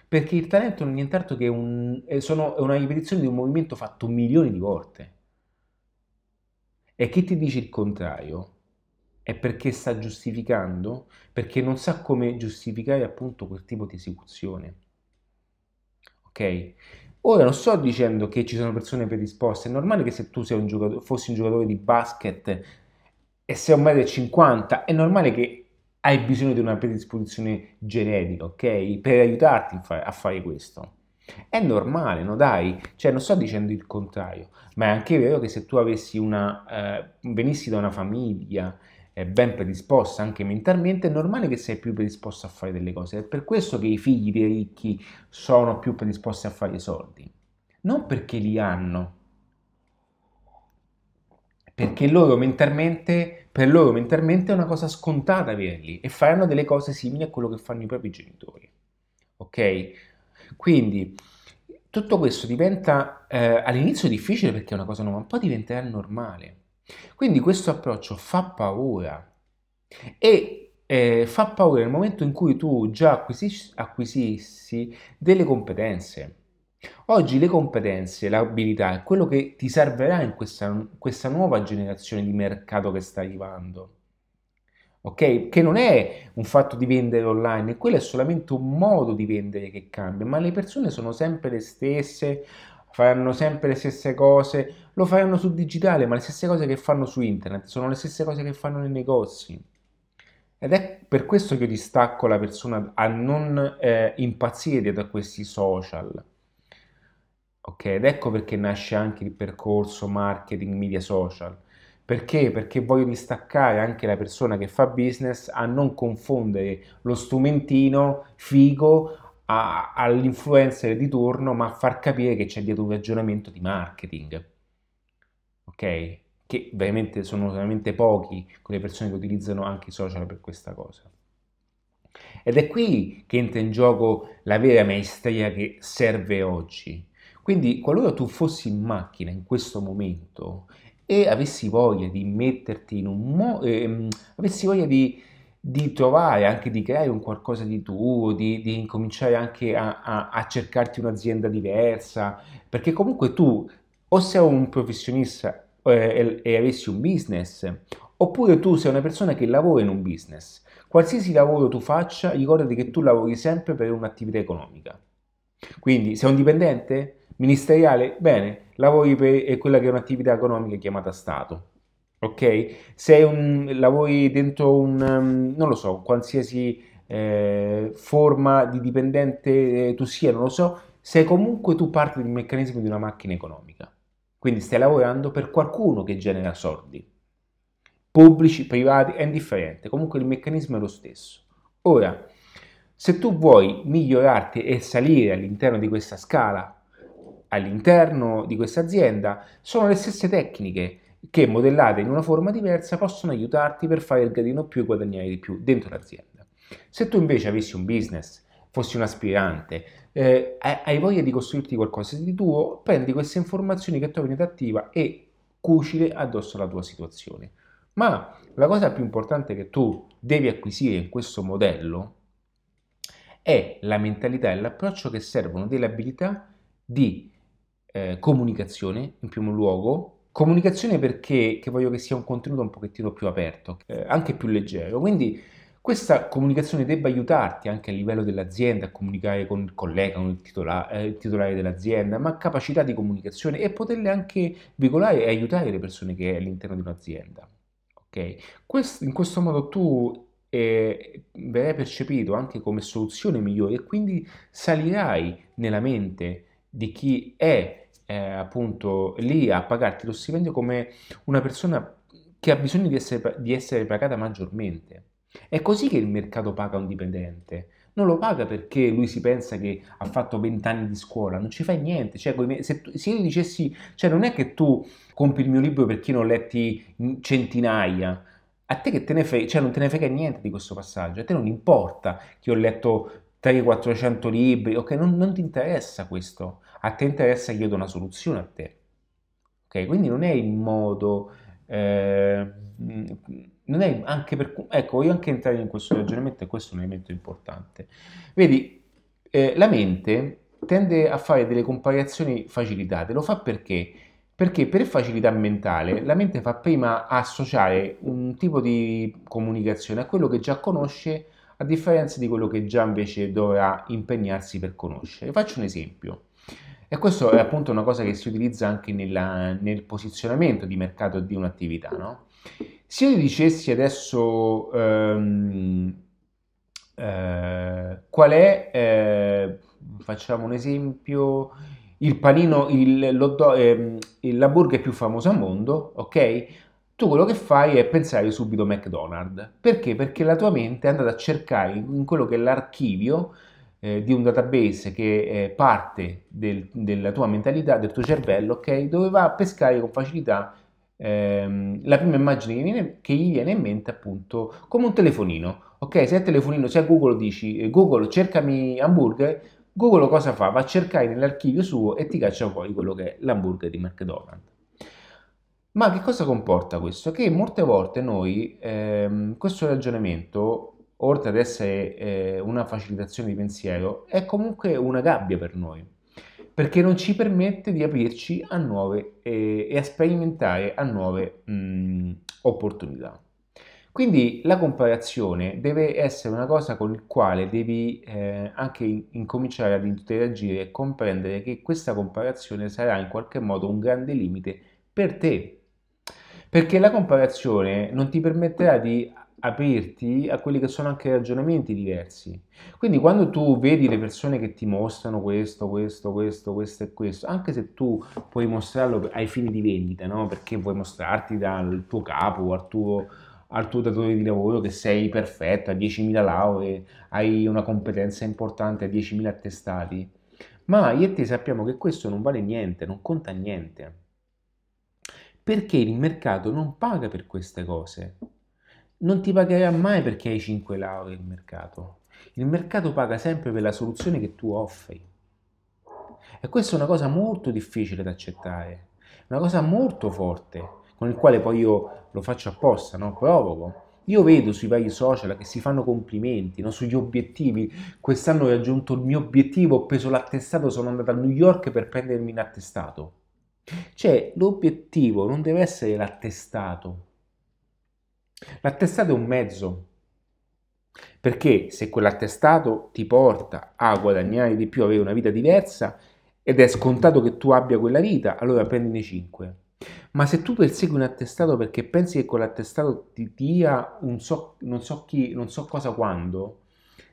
Perché il talento non è nient'altro che un, sono, è una ripetizione di un movimento fatto milioni di volte. E chi ti dice il contrario è perché sta giustificando, perché non sa come giustificare appunto quel tipo di esecuzione. Ok? Ora non sto dicendo che ci sono persone predisposte, è normale che se tu un giocatore, fossi un giocatore di basket e sei 1,50 m, è normale che hai bisogno di una predisposizione genetica, ok? Per aiutarti a fare questo. È normale, no dai? Cioè non sto dicendo il contrario, ma è anche vero che se tu avessi una, eh, venissi da una famiglia ben predisposta anche mentalmente, è normale che sei più predisposto a fare delle cose. È per questo che i figli dei ricchi sono più predisposti a fare i soldi. Non perché li hanno, perché loro mentalmente, per loro mentalmente è una cosa scontata averli e faranno delle cose simili a quello che fanno i propri genitori. Ok? Quindi tutto questo diventa eh, all'inizio difficile perché è una cosa nuova, ma poi diventerà normale. Quindi questo approccio fa paura e eh, fa paura nel momento in cui tu già acquisisci, acquisissi delle competenze. Oggi le competenze, l'abilità è quello che ti servirà in questa, questa nuova generazione di mercato che sta arrivando. Ok? Che non è un fatto di vendere online, quello è solamente un modo di vendere che cambia, ma le persone sono sempre le stesse, faranno sempre le stesse cose, lo faranno sul digitale, ma le stesse cose che fanno su internet sono le stesse cose che fanno nei negozi. Ed è per questo che io distacco la persona a non eh, impazzire da questi social. Ok, ed ecco perché nasce anche il percorso marketing media social. Perché? Perché voglio distaccare anche la persona che fa business a non confondere lo strumentino figo a, all'influencer di turno, ma a far capire che c'è dietro un ragionamento di marketing. Ok? Che veramente sono veramente pochi quelle persone che utilizzano anche i social per questa cosa. Ed è qui che entra in gioco la vera maestria che serve oggi. Quindi, qualora tu fossi in macchina in questo momento e avessi voglia di metterti in un modo, ehm, avessi voglia di, di, trovare, anche di creare un qualcosa di tuo, di, di incominciare anche a, a, a, cercarti un'azienda diversa, perché comunque tu o sei un professionista eh, e, e avessi un business, oppure tu sei una persona che lavora in un business. Qualsiasi lavoro tu faccia, ricordati che tu lavori sempre per un'attività economica. Quindi, sei un dipendente? Ministeriale? Bene, lavori per quella che è un'attività economica chiamata Stato. Ok? Se un, lavori dentro un, um, non lo so, qualsiasi eh, forma di dipendente eh, tu sia, non lo so, sei comunque tu parte del meccanismo di una macchina economica. Quindi stai lavorando per qualcuno che genera soldi. Pubblici, privati, è indifferente. Comunque il meccanismo è lo stesso. Ora, se tu vuoi migliorarti e salire all'interno di questa scala all'interno di questa azienda sono le stesse tecniche che modellate in una forma diversa possono aiutarti per fare il gradino più e guadagnare di più dentro l'azienda. Se tu invece avessi un business, fossi un aspirante, eh, hai voglia di costruirti qualcosa di tuo, prendi queste informazioni che trovi in attiva e cucile addosso alla tua situazione. Ma la cosa più importante che tu devi acquisire in questo modello è la mentalità e l'approccio che servono delle abilità di eh, comunicazione in primo luogo, comunicazione perché voglio che sia un contenuto un pochettino più aperto, eh, anche più leggero, quindi questa comunicazione debba aiutarti anche a livello dell'azienda a comunicare con il collega, con il, titola, eh, il titolare dell'azienda, ma capacità di comunicazione e poterle anche veicolare e aiutare le persone che è all'interno di un'azienda. Okay? Questo, in questo modo tu eh, verrai percepito anche come soluzione migliore e quindi salirai nella mente di chi è eh, appunto lì a pagarti lo stipendio come una persona che ha bisogno di essere, di essere pagata maggiormente. È così che il mercato paga un dipendente. Non lo paga perché lui si pensa che ha fatto 20 anni di scuola, non ci fai niente. Cioè, se, se io dicessi, cioè non è che tu compri il mio libro perché ne ho letti centinaia, a te che te ne frega, cioè non te ne frega niente di questo passaggio, a te non importa che ho letto 300-400 libri, ok? Non, non ti interessa questo a te interessa che io do una soluzione a te. Ok? Quindi non è il modo... Eh, non è anche per... Ecco, voglio anche entrare in questo ragionamento e questo è un elemento importante. Vedi, eh, la mente tende a fare delle comparazioni facilitate. Lo fa perché? Perché per facilità mentale la mente fa prima associare un tipo di comunicazione a quello che già conosce a differenza di quello che già invece dovrà impegnarsi per conoscere. Faccio un esempio. E questo è appunto una cosa che si utilizza anche nella, nel posizionamento di mercato di un'attività, no? Se io dicessi adesso um, uh, qual è, eh, facciamo un esempio, il panino, il, eh, il burger più famoso al mondo, ok? Tu quello che fai è pensare subito McDonald's. Perché? Perché la tua mente è andata a cercare in quello che è l'archivio eh, di un database che è parte del, della tua mentalità, del tuo cervello, ok? Dove va a pescare con facilità ehm, la prima immagine che, viene, che, gli viene in mente appunto come un telefonino. Ok, se il telefonino, se a Google dici eh, Google cercami hamburger, Google cosa fa? Va a cercare nell'archivio suo e ti caccia poi quello che è l'hamburger di McDonald's. Ma che cosa comporta questo? Che molte volte noi ehm, questo ragionamento oltre ad essere eh, una facilitazione di pensiero, è comunque una gabbia per noi, perché non ci permette di aprirci a nuove eh, e a sperimentare a nuove mh, opportunità. Quindi la comparazione deve essere una cosa con la quale devi eh, anche incominciare ad interagire e comprendere che questa comparazione sarà in qualche modo un grande limite per te. Perché la comparazione non ti permetterà di aprirti a quelli che sono anche ragionamenti diversi. Quindi quando tu vedi le persone che ti mostrano questo, questo, questo, questo e questo, anche se tu puoi mostrarlo ai fini di vendita, no? perché vuoi mostrarti dal tuo capo al tuo, al tuo datore di lavoro che sei perfetto, hai 10.000 lauree, hai una competenza importante, hai 10.000 attestati, ma io e te sappiamo che questo non vale niente, non conta niente. Perché il mercato non paga per queste cose non ti pagherà mai perché hai 5 lauree il mercato. Il mercato paga sempre per la soluzione che tu offri. E questa è una cosa molto difficile da accettare, una cosa molto forte, con il quale poi io lo faccio apposta, no? provoco. Io vedo sui vari social che si fanno complimenti no? sugli obiettivi. Quest'anno ho raggiunto il mio obiettivo, ho preso l'attestato, sono andato a New York per prendermi l'attestato. Cioè, l'obiettivo non deve essere l'attestato, L'attestato è un mezzo, perché se quell'attestato ti porta a guadagnare di più, avere una vita diversa, ed è scontato che tu abbia quella vita, allora prendine 5. Ma se tu persegui un attestato perché pensi che quell'attestato ti dia un so, non so chi, non so cosa quando,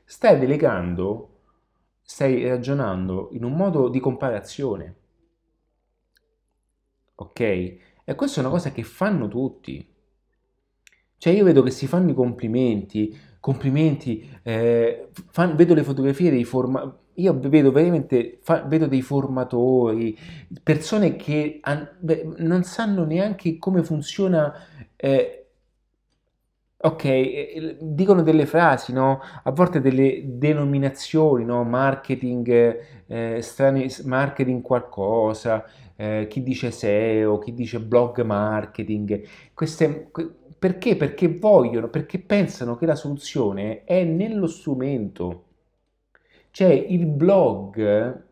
stai delegando, stai ragionando in un modo di comparazione. Ok? E questa è una cosa che fanno tutti. Cioè io vedo che si fanno i complimenti, complimenti, eh, fan, vedo le fotografie dei formatori, io vedo veramente, fa, vedo dei formatori, persone che han, beh, non sanno neanche come funziona, eh, ok, eh, dicono delle frasi, no? A volte delle denominazioni, no? Marketing, eh, strani, marketing qualcosa, eh, chi dice SEO, chi dice blog marketing, queste perché? Perché vogliono, perché pensano che la soluzione è nello strumento. Cioè il blog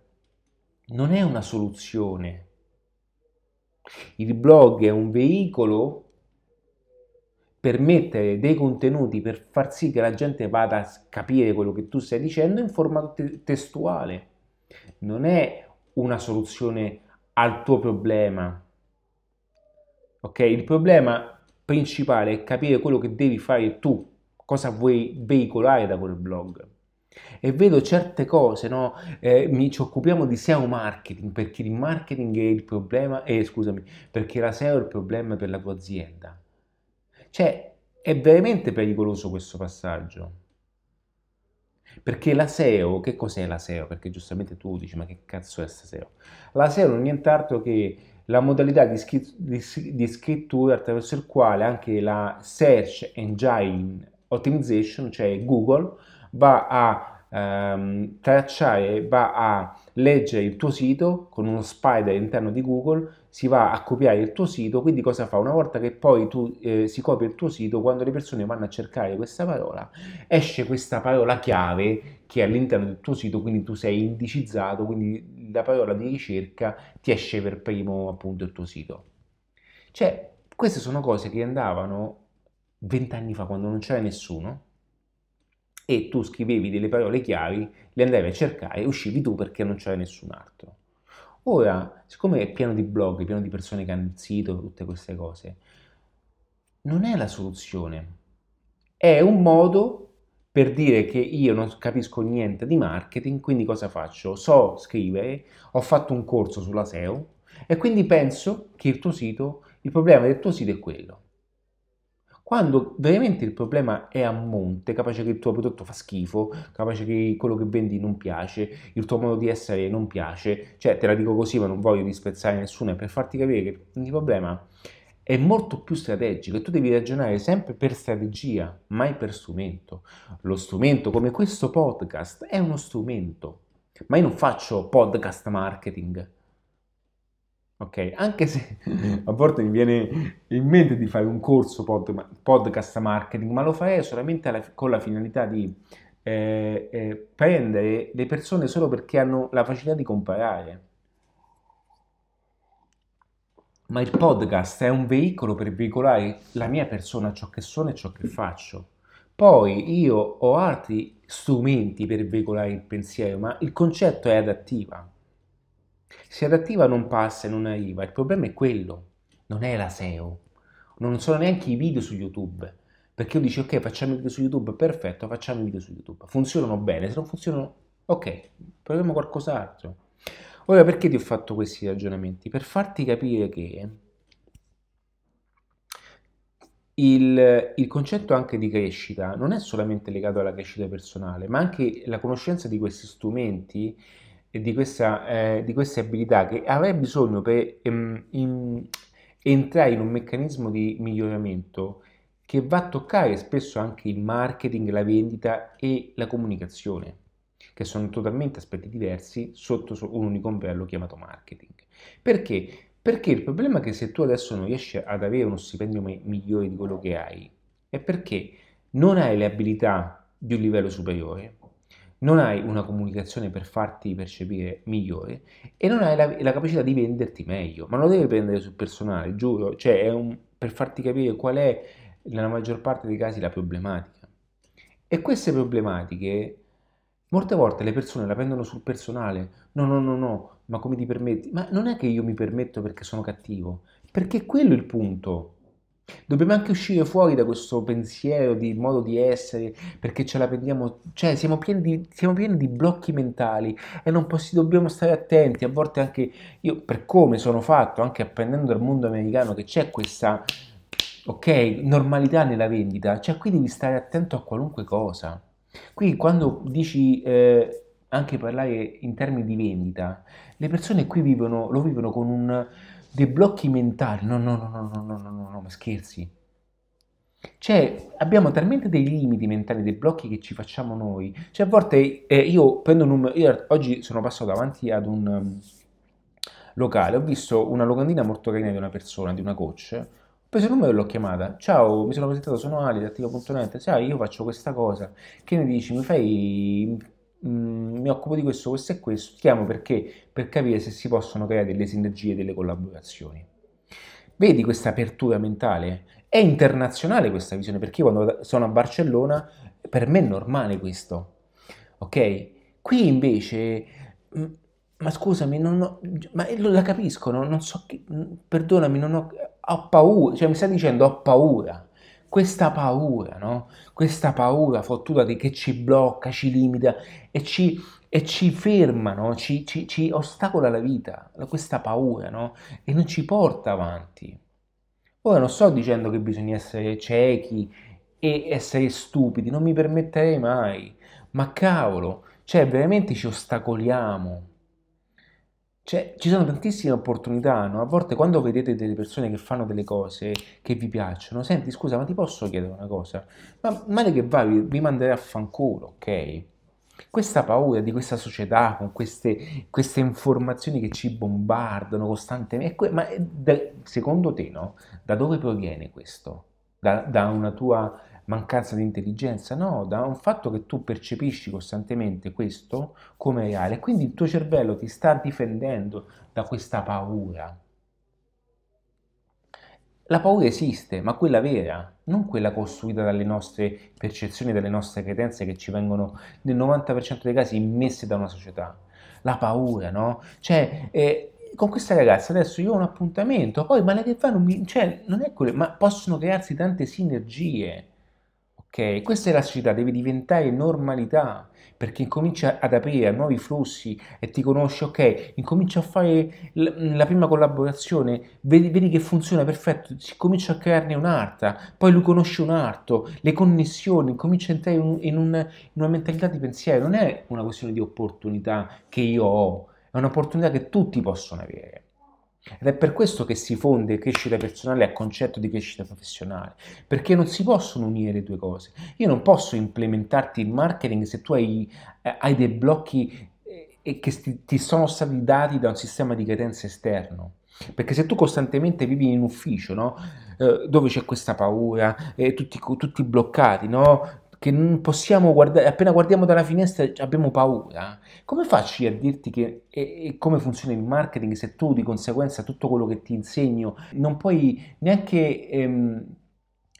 non è una soluzione. Il blog è un veicolo per mettere dei contenuti per far sì che la gente vada a capire quello che tu stai dicendo in formato te- testuale. Non è una soluzione al tuo problema. Ok? Il problema principale è capire quello che devi fare tu, cosa vuoi veicolare da quel blog. E vedo certe cose, no? Eh, mi, ci occupiamo di SEO marketing perché il marketing è il problema, eh, scusami, perché la SEO è il problema per la tua azienda. Cioè, è veramente pericoloso questo passaggio. Perché la SEO, che cos'è la SEO? Perché giustamente tu dici, ma che cazzo è questa SEO? La SEO non è nient'altro che la modalità di, scritt- di, di scrittura attraverso il quale anche la Search Engine Optimization, cioè Google, va a ehm, tracciare, va a leggere il tuo sito con uno spider all'interno di Google, si va a copiare il tuo sito, quindi cosa fa? Una volta che poi tu eh, si copia il tuo sito, quando le persone vanno a cercare questa parola, esce questa parola chiave che è all'interno del tuo sito, quindi tu sei indicizzato, quindi la parola di ricerca ti esce per primo appunto il tuo sito. Cioè, queste sono cose che andavano vent'anni fa quando non c'era nessuno e tu scrivevi delle parole chiavi, le andavi a cercare e uscivi tu perché non c'era nessun altro. Ora, siccome è pieno di blog, pieno di persone che hanno il sito, tutte queste cose, non è la soluzione. È un modo per dire che io non capisco niente di marketing, quindi cosa faccio? So scrivere, ho fatto un corso sulla SEO e quindi penso che il tuo sito, il problema del tuo sito è quello. Quando veramente il problema è a monte, capace che il tuo prodotto fa schifo, capace che quello che vendi non piace, il tuo modo di essere non piace, cioè te la dico così ma non voglio disprezzare nessuno, è per farti capire che il problema è molto più strategico e tu devi ragionare sempre per strategia, mai per strumento. Lo strumento come questo podcast è uno strumento, ma io non faccio podcast marketing. Ok, anche se a volte mi viene in mente di fare un corso pod, podcast marketing, ma lo farei solamente alla, con la finalità di eh, eh, prendere le persone solo perché hanno la facilità di comparare ma il podcast è un veicolo per veicolare la mia persona, ciò che sono e ciò che faccio. Poi io ho altri strumenti per veicolare il pensiero, ma il concetto è adattiva. Se adattiva non passa e non arriva, il problema è quello, non è la SEO, non sono neanche i video su YouTube. Perché io dici ok, facciamo i video su YouTube, perfetto, facciamo i video su YouTube. Funzionano bene, se non funzionano, ok, proviamo qualcos'altro. Ora, perché ti ho fatto questi ragionamenti? Per farti capire che il, il, concetto anche di crescita non è solamente legato alla crescita personale, ma anche la conoscenza di questi strumenti di, questa, eh, di queste abilità che avrai bisogno per ehm, in, entrare in un meccanismo di miglioramento che va a toccare spesso anche il marketing, la vendita e la comunicazione che sono totalmente aspetti diversi sotto un unico ombrello chiamato marketing. Perché? Perché il problema è che se tu adesso non riesci ad avere uno stipendio migliore di quello che hai, è perché non hai le abilità di un livello superiore, non hai una comunicazione per farti percepire migliore e non hai la, la capacità di venderti meglio. Ma lo devi prendere sul personale, giuro, cioè un, per farti capire qual è nella maggior parte dei casi la problematica. E queste problematiche Molte volte le persone la prendono sul personale. No, no, no, no, ma come ti permetti? Ma non è che io mi permetto perché sono cattivo, perché quello è il punto. Dobbiamo anche uscire fuori da questo pensiero di modo di essere, perché ce la prendiamo, cioè siamo pieni di, siamo pieni di blocchi mentali e non possi, dobbiamo stare attenti. A volte anche io, per come sono fatto, anche apprendendo dal mondo americano, che c'è questa, ok, normalità nella vendita, cioè qui devi stare attento a qualunque cosa. Qui quando dici eh, anche parlare in termini di vendita, le persone qui vivono, lo vivono con un, dei blocchi mentali. No, no, no, no, no, no, no, no, no, ma scherzi. Cioè, abbiamo talmente dei limiti mentali, dei blocchi che ci facciamo noi. Cioè, a volte eh, io prendo un numero. Io oggi sono passato davanti ad un um, locale, ho visto una locandina molto carina di una persona, di una coach preso il numero e l'ho chiamata. Ciao, mi sono presentato, sono Ali, da attivo.net. Sai, io faccio questa cosa. Che ne dici? Mi fai... Mi occupo di questo, questo e questo. Chiamo perché? Per capire se si possono creare delle sinergie, delle collaborazioni. Vedi questa apertura mentale? È internazionale questa visione, perché quando sono a Barcellona, per me è normale questo. Ok? Qui invece ma scusami, non ho, ma la capisco, no? non so che, perdonami, non ho, ho paura, cioè mi sta dicendo ho paura. Questa paura, no? Questa paura fottuta che ci blocca, ci limita e ci, e ci ferma, no? ci, ci, ci ostacola la vita, questa paura, no? E non ci porta avanti. Ora non sto dicendo che bisogna essere ciechi e essere stupidi, non mi permetterei mai, ma cavolo, cioè veramente ci ostacoliamo. Cioè, ci sono tantissime opportunità, no? A volte quando vedete delle persone che fanno delle cose che vi piacciono, senti, scusa, ma ti posso chiedere una cosa? Ma male che va, vi, vi manderei a fanculo, ok? Questa paura di questa società con queste, queste informazioni che ci bombardano costantemente, ma secondo te, no? Da dove proviene questo? Da, da una tua mancanza di intelligenza, no, da un fatto che tu percepisci costantemente questo come reale, quindi il tuo cervello ti sta difendendo da questa paura. La paura esiste, ma quella vera, non quella costruita dalle nostre percezioni, dalle nostre credenze che ci vengono nel 90% dei casi immesse da una società. La paura, no? Cioè, eh, con questa ragazza adesso io ho un appuntamento, poi ma le che fa non mi... cioè, non è quello, ma possono crearsi tante sinergie Ok, questa è la società, deve diventare normalità perché incomincia ad aprire a nuovi flussi e ti conosci, ok, incomincia a fare la prima collaborazione, vedi, vedi che funziona perfetto, si comincia a crearne un'altra, poi lui conosce un altro, le connessioni, comincia a entrare in, in, un, in una mentalità di pensiero, non è una questione di opportunità che io ho, è un'opportunità che tutti possono avere. Ed è per questo che si fonde crescita personale a concetto di crescita professionale, perché non si possono unire le due cose. Io non posso implementarti il marketing se tu hai, eh, hai dei blocchi eh, che ti, sono stati dati da un sistema di credenze esterno. Perché se tu costantemente vivi in ufficio, no? eh, dove c'è questa paura, eh, tutti, tutti bloccati, no? Che non possiamo guardare, appena guardiamo dalla finestra abbiamo paura. Come faccio a dirti che, e, e come funziona il marketing se tu di conseguenza tutto quello che ti insegno non puoi neanche ehm,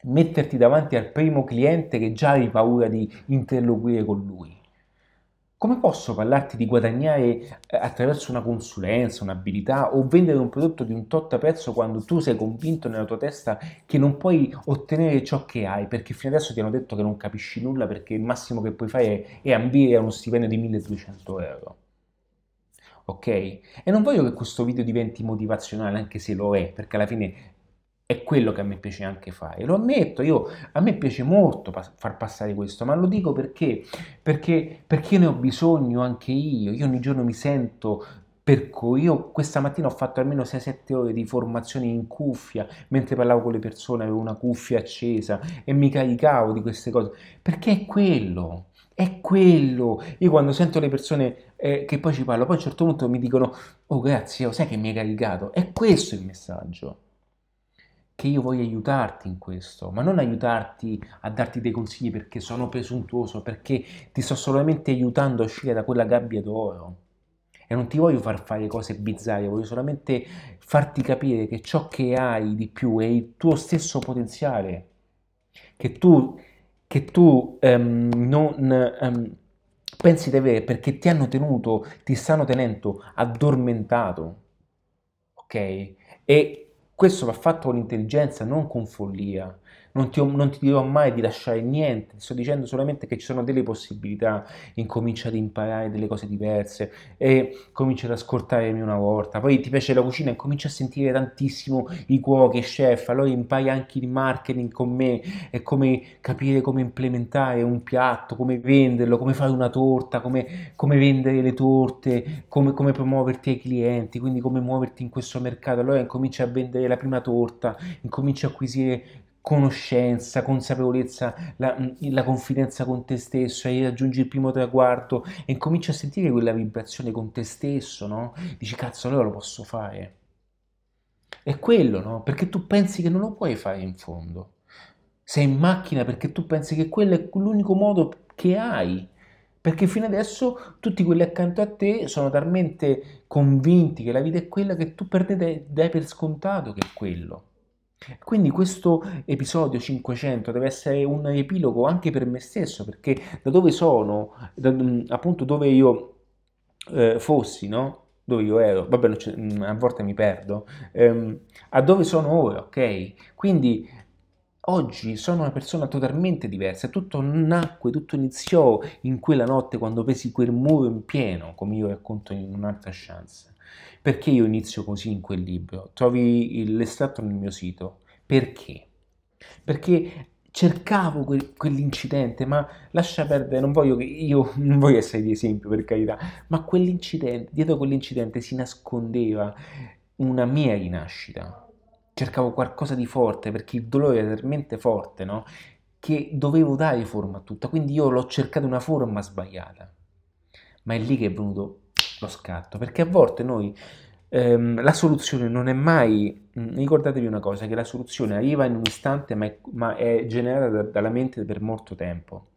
metterti davanti al primo cliente che già hai paura di interloquire con lui? Come posso parlarti di guadagnare eh, attraverso una consulenza, un'abilità o vendere un prodotto di un tot prezzo quando tu sei convinto nella tua testa che non puoi ottenere ciò che hai perché fino adesso ti hanno detto che non capisci nulla perché il massimo che puoi fare è ambire a uno stipendio di 1200 euro? Ok? E non voglio che questo video diventi motivazionale anche se lo è perché alla fine è quello che a me piace anche fare. Lo ammetto, io, a me piace molto pas- far passare questo, ma lo dico perché? Perché, perché ne ho bisogno anche io. Io ogni giorno mi sento per cui io questa mattina ho fatto almeno 6-7 ore di formazione in cuffia, mentre parlavo con le persone avevo una cuffia accesa e mi caricavo di queste cose, perché è quello, è quello. Io quando sento le persone eh, che poi ci parlo, poi a un certo punto mi dicono, oh grazie, oh, sai che mi hai caricato, è questo il messaggio che io voglio aiutarti in questo, ma non aiutarti a darti dei consigli perché sono presuntuoso, perché ti sto solamente aiutando a uscire da quella gabbia d'oro. E non ti voglio far fare cose bizzarre, voglio solamente farti capire che ciò che hai di più è il tuo stesso potenziale, che tu, che tu um, non um, pensi di avere perché ti hanno tenuto, ti stanno tenendo addormentato, ok? E questo va fatto con intelligenza, non con follia. Non ti, non ti, dirò mai di lasciare niente, ti sto dicendo solamente che ci sono delle possibilità, incomincia ad imparare delle cose diverse e comincia ad ascoltarmi una volta, poi ti piace la cucina cominci a sentire tantissimo i cuochi, chef, allora impari anche il marketing con me e come capire come implementare un piatto, come venderlo, come fare una torta, come, come vendere le torte, come, come promuoverti ai clienti, quindi come muoverti in questo mercato, allora incominci a vendere la prima torta, incominci a acquisire conoscenza, consapevolezza, la, la, confidenza con te stesso, e raggiungi il primo traguardo e incominci a sentire quella vibrazione con te stesso, no? Dici cazzo, allora lo posso fare. È quello, no? Perché tu pensi che non lo puoi fare in fondo. Sei in macchina perché tu pensi che quello è l'unico modo che hai. Perché fino adesso tutti quelli accanto a te sono talmente convinti che la vita è quella che tu per te dai per scontato che è quello. Quindi questo episodio 500 deve essere un epilogo anche per me stesso, perché da dove sono, da, mm, appunto dove io eh, fossi, no? Dove io ero, vabbè, mm, a volte mi perdo, ehm, a dove sono ora, ok? Quindi oggi sono una persona totalmente diversa, tutto nacque, tutto iniziò in quella notte quando pesi quel muro in pieno, come io racconto in un'altra chance. Perché io inizio così in quel libro? Trovi l'estratto nel mio sito. Perché? Perché cercavo quel, quell'incidente, ma lascia perdere, non voglio che io non voglio essere di esempio per carità, ma quell'incidente, dietro quell'incidente si nascondeva una mia rinascita. Cercavo qualcosa di forte perché il dolore era talmente forte, no? Che dovevo dare forma a tutta, quindi io l'ho cercato una forma sbagliata. Ma è lì che è venuto lo scatto, perché a volte noi ehm, la soluzione non è mai, mm, ricordatevi una cosa, che la soluzione arriva in un istante ma è, ma è generata da, dalla mente per molto tempo.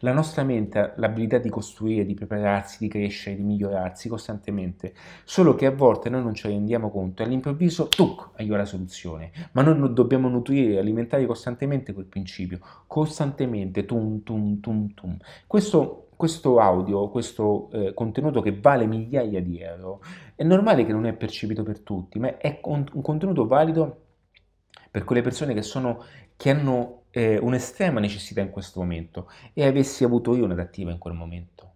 La nostra mente ha l'abilità di costruire, di prepararsi, di crescere, di migliorarsi costantemente, solo che a volte noi non ci rendiamo conto e all'improvviso, tuc, arriva la soluzione, ma noi dobbiamo nutrire e alimentare costantemente quel principio, costantemente, tum, tum, tum, tum. Questo questo audio, questo eh, contenuto che vale migliaia di euro, è normale che non è percepito per tutti, ma è un, un contenuto valido per quelle persone che, sono, che hanno eh, un'estrema necessità in questo momento e avessi avuto io un'adattiva in quel momento.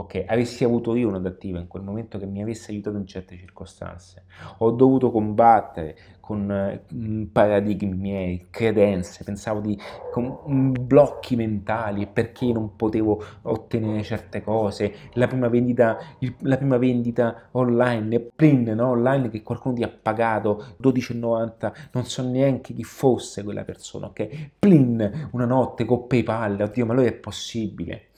Ok? Avessi avuto io un'adattiva in quel momento che mi avesse aiutato in certe circostanze. Ho dovuto combattere con eh, paradigmi miei, credenze, pensavo di con mm, blocchi mentali perché non potevo ottenere certe cose. La prima vendita, il, la prima vendita online, print no? online che qualcuno ti ha pagato 12,90, non so neanche chi fosse quella persona, ok? Plin una notte con PayPal, oddio, ma lui è possibile,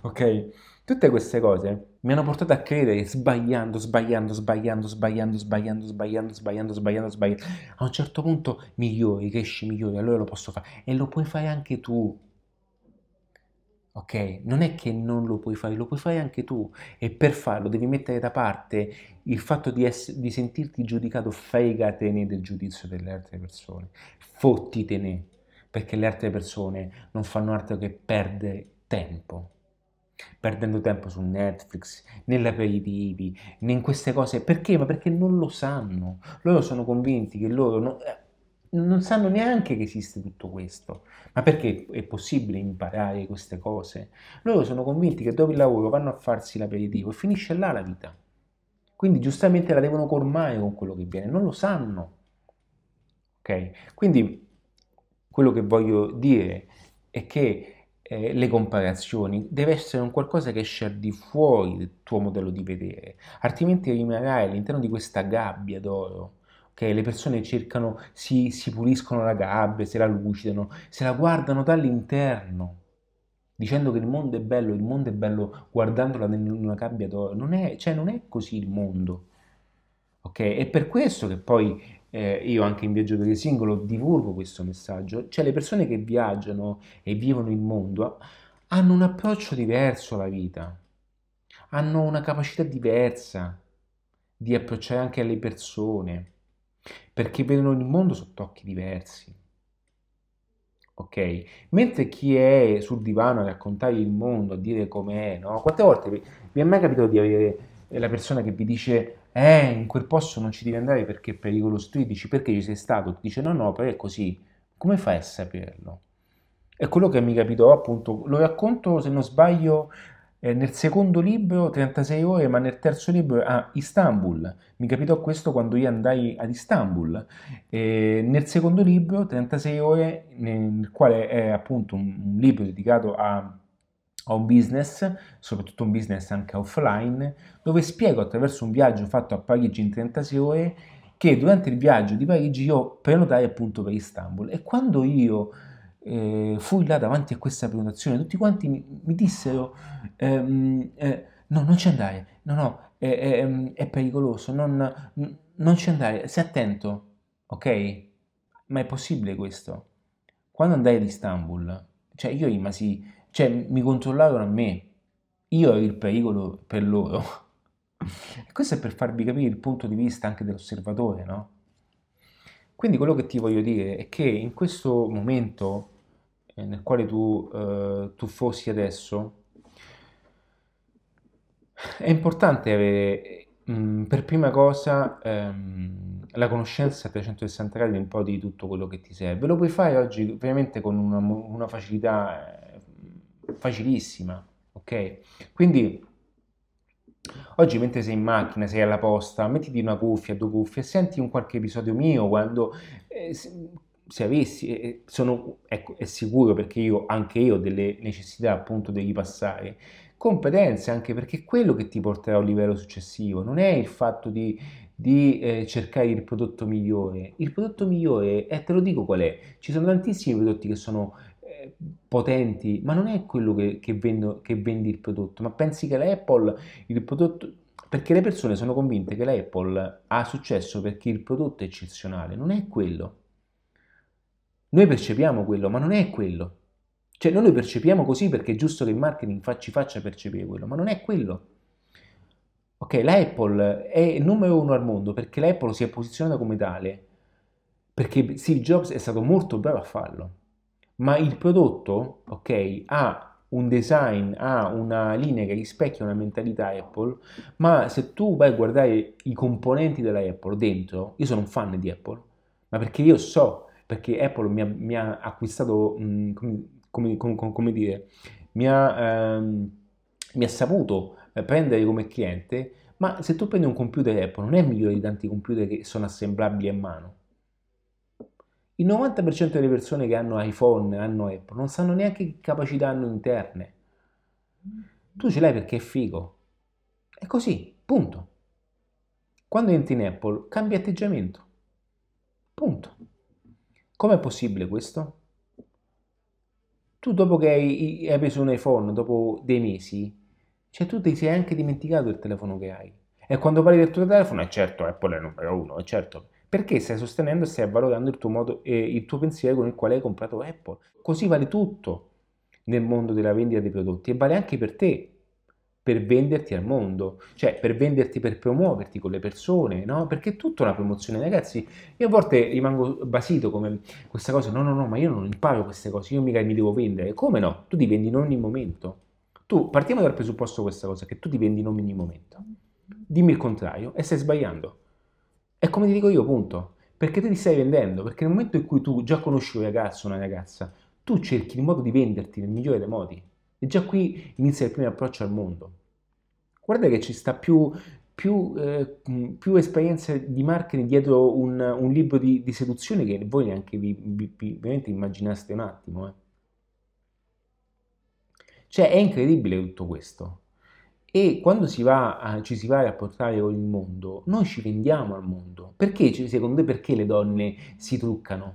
ok? Tutte queste cose mi hanno portato a credere sbagliando, sbagliando, sbagliando, sbagliando, sbagliando, sbagliando, sbagliando, sbagliando, sbagliando. A un certo punto migliori, cresci, migliori, allora lo posso fare. E lo puoi fare anche tu. Ok? Non è che non lo puoi fare, lo puoi fare anche tu. E per farlo devi mettere da parte il fatto di, essere, di sentirti giudicato, fregatene del giudizio delle altre persone. Fottitene, perché le altre persone non fanno altro che perdere tempo perdendo tempo su Netflix, negli aperitivi, in queste cose. Perché? Ma perché non lo sanno. Loro sono convinti che loro non, eh, non sanno neanche che esiste tutto questo. Ma perché è possibile imparare queste cose? Loro sono convinti che dopo il lavoro vanno a farsi l'aperitivo e finisce là la vita. Quindi giustamente la devono colmare con quello che viene, non lo sanno. Ok? Quindi quello che voglio dire è che eh, le comparazioni, deve essere un qualcosa che esce di fuori del tuo modello di vedere, altrimenti rimarrai all'interno di questa gabbia d'oro. Okay? Le persone cercano, si, si puliscono la gabbia, se la lucidano, se la guardano dall'interno, dicendo che il mondo è bello, il mondo è bello guardandola in una gabbia d'oro. Non è, cioè, non è così il mondo. Okay? È per questo che poi eh, io anche in viaggiatore singolo divulgo questo messaggio, cioè le persone che viaggiano e vivono il mondo hanno un approccio diverso alla vita, hanno una capacità diversa di approcciare anche alle persone, perché vedono il mondo sotto occhi diversi. Ok? Mentre chi è sul divano a raccontare il mondo, a dire com'è, no? Quante volte vi, vi è mai capitato di avere la persona che vi dice eh, in quel posto non ci devi andare perché è pericoloso. Tu gli dici perché ci sei stato? Ti dice no, no, però è così. Come fai a saperlo? È quello che mi capitò appunto, lo racconto se non sbaglio eh, nel secondo libro 36 ore, ma nel terzo libro a ah, Istanbul. Mi capitò questo quando io andai ad Istanbul. E nel secondo libro 36 ore, nel quale è appunto un, un libro dedicato a ho un business, soprattutto un business anche offline, dove spiego attraverso un viaggio fatto a Parigi in 36 ore che durante il viaggio di Parigi io prenotai appunto per Istanbul. E quando io eh, fui là davanti a questa prenotazione tutti quanti mi, mi dissero ehm, eh, no non ci andare, no no è, è, è pericoloso, non, non ci andare, stai attento, ok? Ma è possibile questo? Quando andai ad Istanbul, cioè io rimasi cioè, mi controllarono a me. Io ero il pericolo per loro. E questo è per farvi capire il punto di vista anche dell'osservatore, no? Quindi quello che ti voglio dire è che in questo momento eh, nel quale tu, eh, tu fossi adesso, è importante avere mh, mm, per prima cosa ehm, la conoscenza a 360 gradi un po' di tutto quello che ti serve. Lo puoi fare oggi veramente con una, una facilità facilissima, ok? Quindi oggi mentre sei in macchina, sei alla posta, mettiti una cuffia, due cuffie e senti un qualche episodio mio quando... Eh, se avessi, eh, sono, ecco, è sicuro perché io, anche io ho delle necessità appunto di ripassare, competenze anche perché quello che ti porterà a un livello successivo, non è il fatto di, di eh, cercare il prodotto migliore, il prodotto migliore, e eh, te lo dico qual è, ci sono tantissimi prodotti che sono potenti, ma non è quello che, che, vendo, che vendi il prodotto, ma pensi che l'Apple, il prodotto, perché le persone sono convinte che l'Apple ha successo perché il prodotto è eccezionale, non è quello. Noi percepiamo quello, ma non è quello. Cioè noi lo percepiamo così perché è giusto che il marketing ci faccia percepire quello, ma non è quello. Ok, l'Apple è il numero uno al mondo perché l'Apple si è posizionata come tale, perché Steve Jobs è stato molto bravo a farlo ma il prodotto, ok, ha un design, ha una linea che rispecchia una mentalità Apple, ma se tu vai a guardare i componenti della Apple dentro, io sono un fan di Apple, ma perché io so, perché Apple mi ha, mi ha acquistato, mh, come, come, come, come, dire, mi ha... Ehm, mi ha saputo eh, prendere come cliente, ma se tu prendi un computer Apple non è migliore di tanti computer che sono assemblabili a mano. Il 90% delle persone che hanno iPhone, hanno Apple, non sanno neanche che capacità hanno interne. Tu ce l'hai perché è figo. È così, punto. Quando entri in Apple, cambia atteggiamento. Punto. Com'è possibile questo? Tu dopo che hai, hai preso un iPhone, dopo dei mesi, cioè tu ti sei anche dimenticato del telefono che hai. E quando parli del tuo telefono, è certo, Apple è il numero uno, è certo. Perché stai sostenendo e stai valutando il tuo, modo, eh, il tuo pensiero con il quale hai comprato Apple. Così vale tutto nel mondo della vendita dei prodotti e vale anche per te, per venderti al mondo, cioè per venderti, per promuoverti con le persone, no? Perché è tutta una promozione, ragazzi. Io a volte rimango basito come questa cosa, no, no, no, ma io non imparo queste cose, io mica mi devo vendere. Come no? Tu ti vendi in ogni momento. Tu partiamo dal presupposto questa cosa, che tu ti vendi in ogni momento. Dimmi il contrario e stai sbagliando. È come ti dico io, punto. Perché te ti stai vendendo, perché nel momento in cui tu già conosci un ragazzo o una ragazza, tu cerchi il modo di venderti nel migliore dei modi. E già qui inizia il primo approccio al mondo. Guarda che ci sta più, più, eh, più esperienze di marketing dietro un, un libro di, di, seduzione che voi neanche vi, vi, vi immaginaste un attimo. Eh. Cioè è incredibile tutto questo. E quando si a, ci si va a rapportare con il mondo, noi ci vendiamo al mondo. Perché, secondo te, perché le donne si truccano?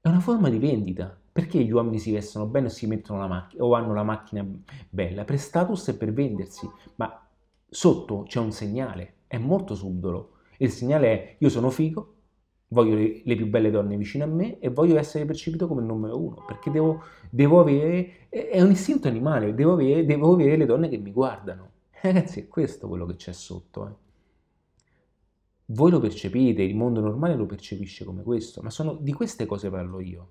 È una forma di vendita. Perché gli uomini si vestono bene o si mettono la macchina o hanno la macchina bella? Per status e per vendersi. Ma sotto c'è un segnale, è molto subdolo. Il segnale è io sono figo, voglio le, le, più belle donne vicino a me e voglio essere percepito come il numero uno, perché devo, devo avere, è un istinto animale, devo avere, devo avere, le donne che mi guardano. Ragazzi, è questo quello che c'è sotto. Eh. Voi lo percepite, il mondo normale lo percepisce come questo, ma sono, di queste cose parlo io.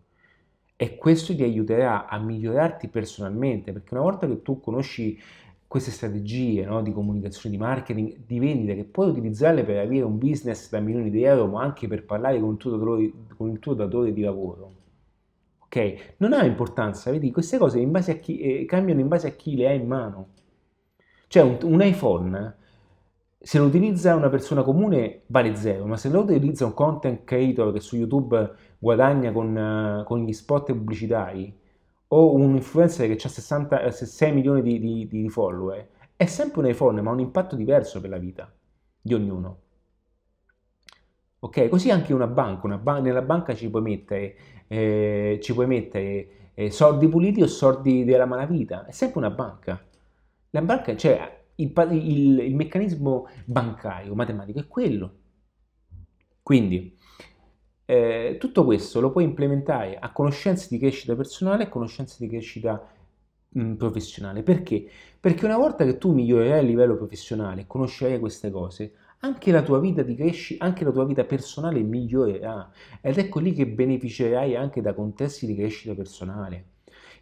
E questo ti aiuterà a migliorarti personalmente, perché una volta che tu conosci queste strategie no, di comunicazione, di marketing, di vendita, che puoi utilizzarle per avere un business da milioni di euro, ma anche per parlare con il tuo datore, il tuo datore di lavoro. Ok? Non ha importanza, vedi, queste cose in chi, eh, cambiano in base a chi le ha in mano. Cioè un, un iPhone, se lo utilizza una persona comune, vale zero, ma se lo utilizza un content creator che su YouTube guadagna con, uh, con gli spot pubblicitari, o un influencer che ha 60, 6 milioni di, di, di follower, è sempre un iPhone, ma ha un impatto diverso per la vita di ognuno. Ok, così anche una banca, una ban- nella banca ci puoi mettere, eh, ci puoi mettere eh, soldi puliti o soldi della malavita, è sempre una banca. La banca, cioè il, il, il meccanismo bancario, matematico è quello. Quindi, eh, tutto questo lo puoi implementare a conoscenze di crescita personale e conoscenze di crescita mh, professionale. Perché? Perché una volta che tu migliorerai a livello professionale conoscerai queste cose, anche la tua vita di crescita, anche la tua vita personale migliorerà. Ed ecco lì che beneficerai anche da contesti di crescita personale.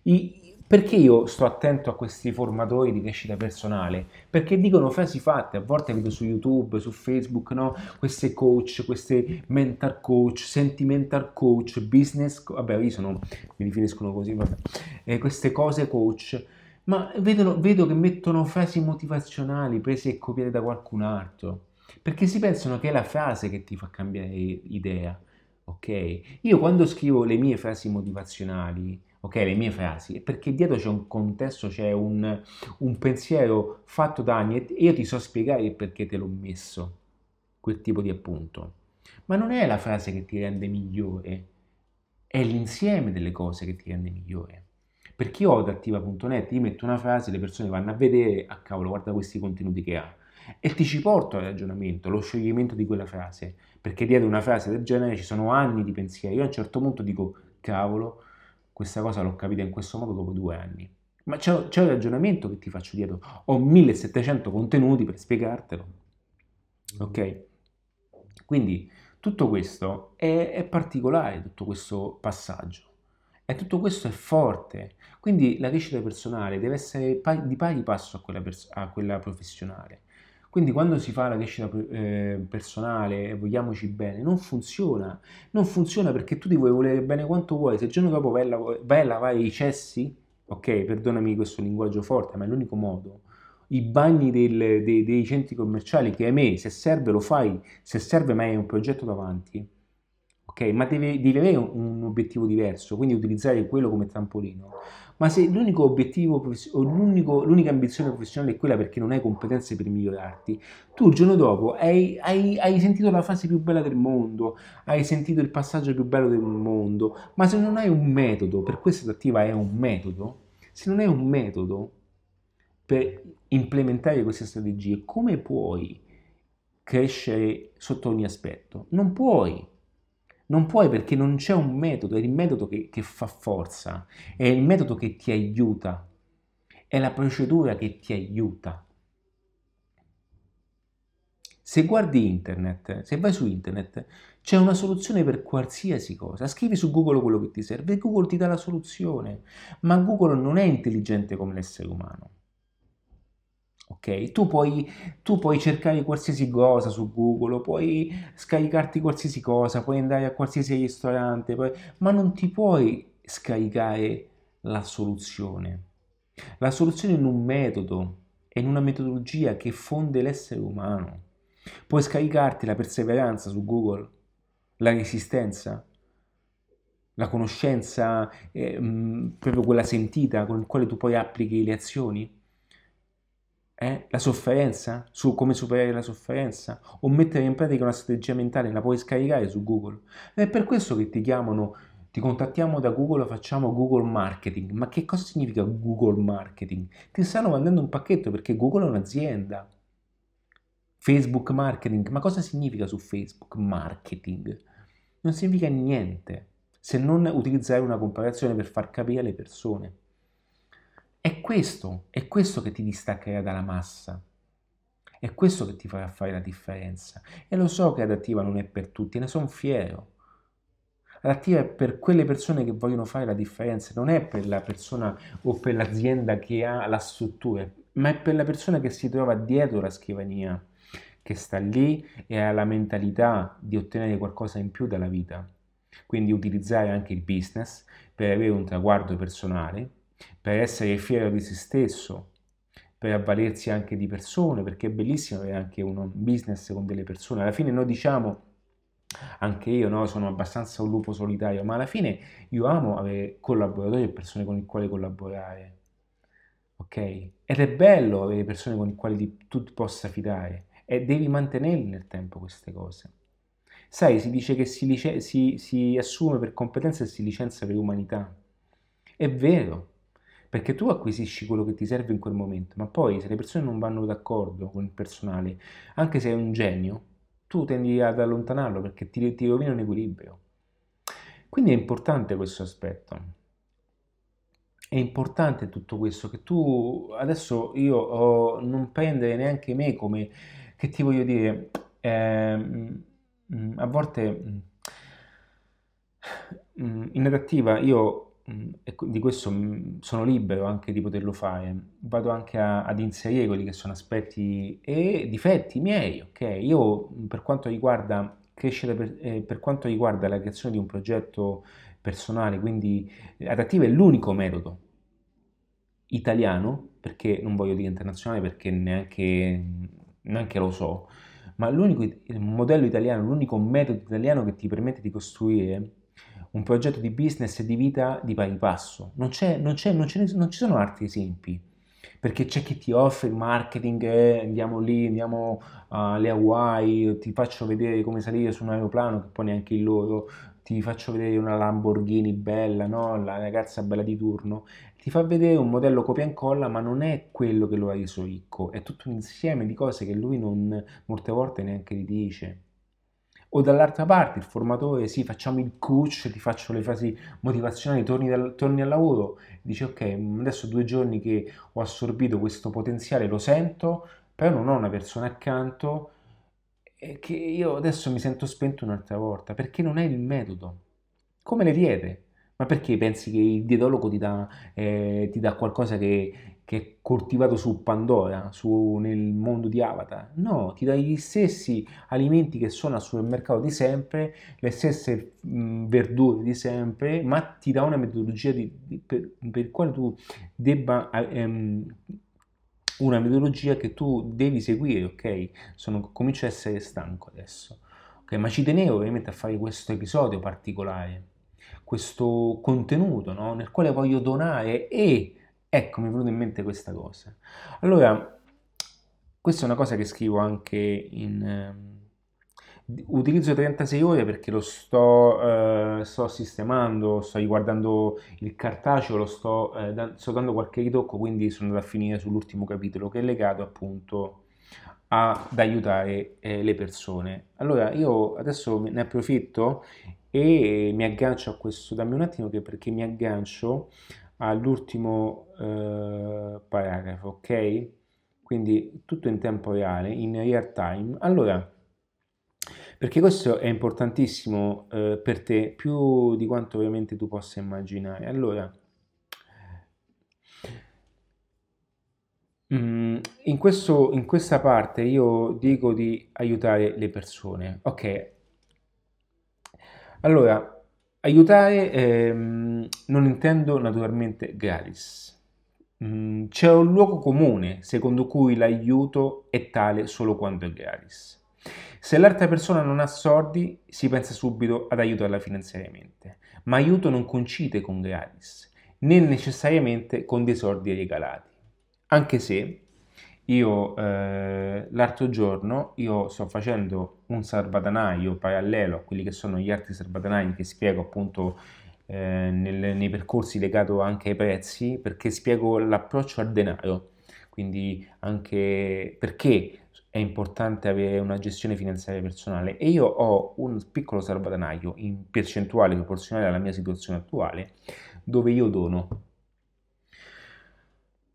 I, perché io sto attento a questi formatori di crescita personale? Perché dicono frasi fatte, a volte vedo su YouTube, su Facebook, no? Queste coach, queste mental coach, sentimental coach, business, co- vabbè, io sono, mi definiscono così, vabbè, eh, queste cose coach, ma vedono, vedo che mettono frasi motivazionali prese e copiate da qualcun altro, perché si pensano che è la frase che ti fa cambiare idea, ok? Io quando scrivo le mie frasi motivazionali, ok, le mie frasi, perché dietro c'è un contesto, c'è un, un pensiero fatto da anni e io ti so spiegare perché te l'ho messo, quel tipo di appunto. Ma non è la frase che ti rende migliore, è l'insieme delle cose che ti rende migliore. Perché io ad attiva.net, io metto una frase, le persone vanno a vedere, a ah, cavolo, guarda questi contenuti che ha. E ti ci porto al ragionamento, lo scioglimento di quella frase. Perché dietro una frase del genere ci sono anni di pensiero. Io a un certo punto dico, cavolo, questa cosa l'ho capita in questo modo dopo due anni. Ma c'è, c'è un ragionamento che ti faccio dietro. Ho 1700 contenuti per spiegartelo. Ok? Quindi tutto questo è, è particolare, tutto questo passaggio. E tutto questo è forte. Quindi la crescita personale deve essere di pari passo a quella, pers- a quella professionale. Quindi quando si fa la crescita eh, personale e vogliamoci bene, non funziona. Non funziona perché tu ti vuoi volere bene quanto vuoi. Se il giorno dopo vai a, vai a lavare i cessi, ok? Perdonami questo linguaggio forte, ma è l'unico modo. I bagni del, dei, dei centri commerciali che, ahimè, se serve lo fai, se serve ma hai un progetto davanti, ok? Ma devi, devi avere un, un, obiettivo diverso, quindi utilizzare quello come trampolino. Ma se l'unico obiettivo o l'unica ambizione professionale è quella perché non hai competenze per migliorarti, tu il giorno dopo hai, hai, hai sentito la fase più bella del mondo, hai sentito il passaggio più bello del mondo, ma se non hai un metodo, per questa adattiva è un metodo, se non hai un metodo per implementare queste strategie, come puoi crescere sotto ogni aspetto? Non puoi. Non puoi perché non c'è un metodo, è il metodo che, che fa forza, è il metodo che ti aiuta, è la procedura che ti aiuta. Se guardi internet, se vai su internet, c'è una soluzione per qualsiasi cosa. Scrivi su Google quello che ti serve, Google ti dà la soluzione, ma Google non è intelligente come l'essere umano. Ok? Tu puoi, tu puoi cercare qualsiasi cosa su Google, puoi scaricarti qualsiasi cosa, puoi andare a qualsiasi ristorante, puoi, ma non ti puoi scaricare la soluzione. La soluzione è in un metodo, è in una metodologia che fonde l'essere umano. Puoi scaricarti la perseveranza su Google, la resistenza, la conoscenza, eh, proprio quella sentita con la quale tu poi applichi le azioni eh? la sofferenza, su come superare la sofferenza, o mettere in pratica una strategia mentale, la puoi scaricare su Google. È per questo che ti chiamano, ti contattiamo da Google, facciamo Google Marketing. Ma che cosa significa Google Marketing? Ti stanno mandando un pacchetto perché Google è un'azienda. Facebook Marketing, ma cosa significa su Facebook Marketing? Non significa niente se non utilizzare una comparazione per far capire alle persone. È questo, è questo che ti distaccherà dalla massa. È questo che ti farà fare la differenza. E lo so che adattiva non è per tutti, ne sono fiero. Adattiva è per quelle persone che vogliono fare la differenza, non è per la persona o per l'azienda che ha la struttura, ma è per la persona che si trova dietro la scrivania, che sta lì e ha la mentalità di ottenere qualcosa in più dalla vita. Quindi utilizzare anche il business per avere un traguardo personale, per essere fiero di se stesso, per avvalersi anche di persone, perché è bellissimo avere anche un business con delle persone. Alla fine noi diciamo, anche io no, sono abbastanza un lupo solitario, ma alla fine io amo avere collaboratori e persone con le quali collaborare. Ok? Ed è bello avere persone con le quali tu ti possa fidare e devi mantenerli nel tempo queste cose. Sai, si dice che si, lice- si, si assume per competenza e si licenzia per umanità. È vero, perché tu acquisisci quello che ti serve in quel momento, ma poi se le persone non vanno d'accordo con il personale, anche se è un genio, tu tendi ad allontanarlo perché ti, ti rovina un equilibrio. Quindi è importante questo aspetto. È importante tutto questo, che tu adesso io oh, non prendere neanche me come, che ti voglio dire, eh, a volte mm, in io Mm, e di questo mm, sono libero anche di poterlo fare. Vado anche a, ad inserire quelli che sono aspetti e difetti miei, ok? Io mm, per quanto riguarda crescere, per, eh, per quanto riguarda la creazione di un progetto personale, quindi eh, adattivo è l'unico metodo italiano, perché non voglio dire internazionale perché neanche, neanche lo so, ma l'unico modello italiano, l'unico metodo italiano che ti permette di costruire un progetto di business e di vita di pari passo. Non, c'è, non, c'è, non, c'è, non ci sono altri esempi, perché c'è chi ti offre il marketing, eh, andiamo lì, andiamo alle Hawaii, ti faccio vedere come salire su un aeroplano, che poi neanche il loro, ti faccio vedere una Lamborghini bella, no? la ragazza bella di turno, ti fa vedere un modello copia e incolla, ma non è quello che lo ha reso ricco, è tutto un insieme di cose che lui non, molte volte neanche ti dice. O dall'altra parte il formatore, sì, facciamo il coach, ti faccio le frasi motivazionali, torni, dal, torni al lavoro, dici ok, adesso due giorni che ho assorbito questo potenziale, lo sento, però non ho una persona accanto che io adesso mi sento spento un'altra volta, perché non è il metodo. Come le diete. Ma perché pensi che il dietologo ti dà, eh, ti dà qualcosa che, che è coltivato su Pandora, su, nel mondo di Avatar. No, ti dai gli stessi alimenti che sono al supermercato di sempre, le stesse mh, verdure di sempre, ma ti dà una metodologia di, di, per, per quale tu debba... Ehm, una metodologia che tu devi seguire, ok? Sono, comincio a essere stanco adesso. Okay, ma ci tenevo ovviamente a fare questo episodio particolare, questo contenuto no? nel quale voglio donare e ecco mi è venuta in mente questa cosa. Allora, questa è una cosa che scrivo anche in... Uh, utilizzo 36 ore perché lo sto, uh, sto, sistemando, sto riguardando il cartaceo, lo sto, uh, da, sto dando qualche ritocco, quindi sono andato a finire sull'ultimo capitolo che è legato appunto ad aiutare eh, le persone. Allora io adesso ne approfitto e mi aggancio a questo, dammi un attimo che perché mi aggancio all'ultimo eh, paragrafo, ok? Quindi tutto in tempo reale, in real time. Allora, perché questo è importantissimo eh, per te più di quanto ovviamente tu possa immaginare. Allora, Mm, in, questo, in questa parte io dico di aiutare le persone. Ok, allora, aiutare ehm, non intendo naturalmente gratis. Mm, c'è un luogo comune secondo cui l'aiuto è tale solo quando è gratis. Se l'altra persona non ha soldi, si pensa subito ad aiutarla finanziariamente, ma aiuto non coincide con gratis, né necessariamente con dei soldi regalati. Anche se io eh, l'altro giorno io sto facendo un salvadanaio parallelo a quelli che sono gli altri salvadanai che spiego appunto eh, nel, nei percorsi legato anche ai prezzi perché spiego l'approccio al denaro. Quindi anche perché è importante avere una gestione finanziaria personale. E io ho un piccolo salvadanaio in percentuale proporzionale alla mia situazione attuale dove io dono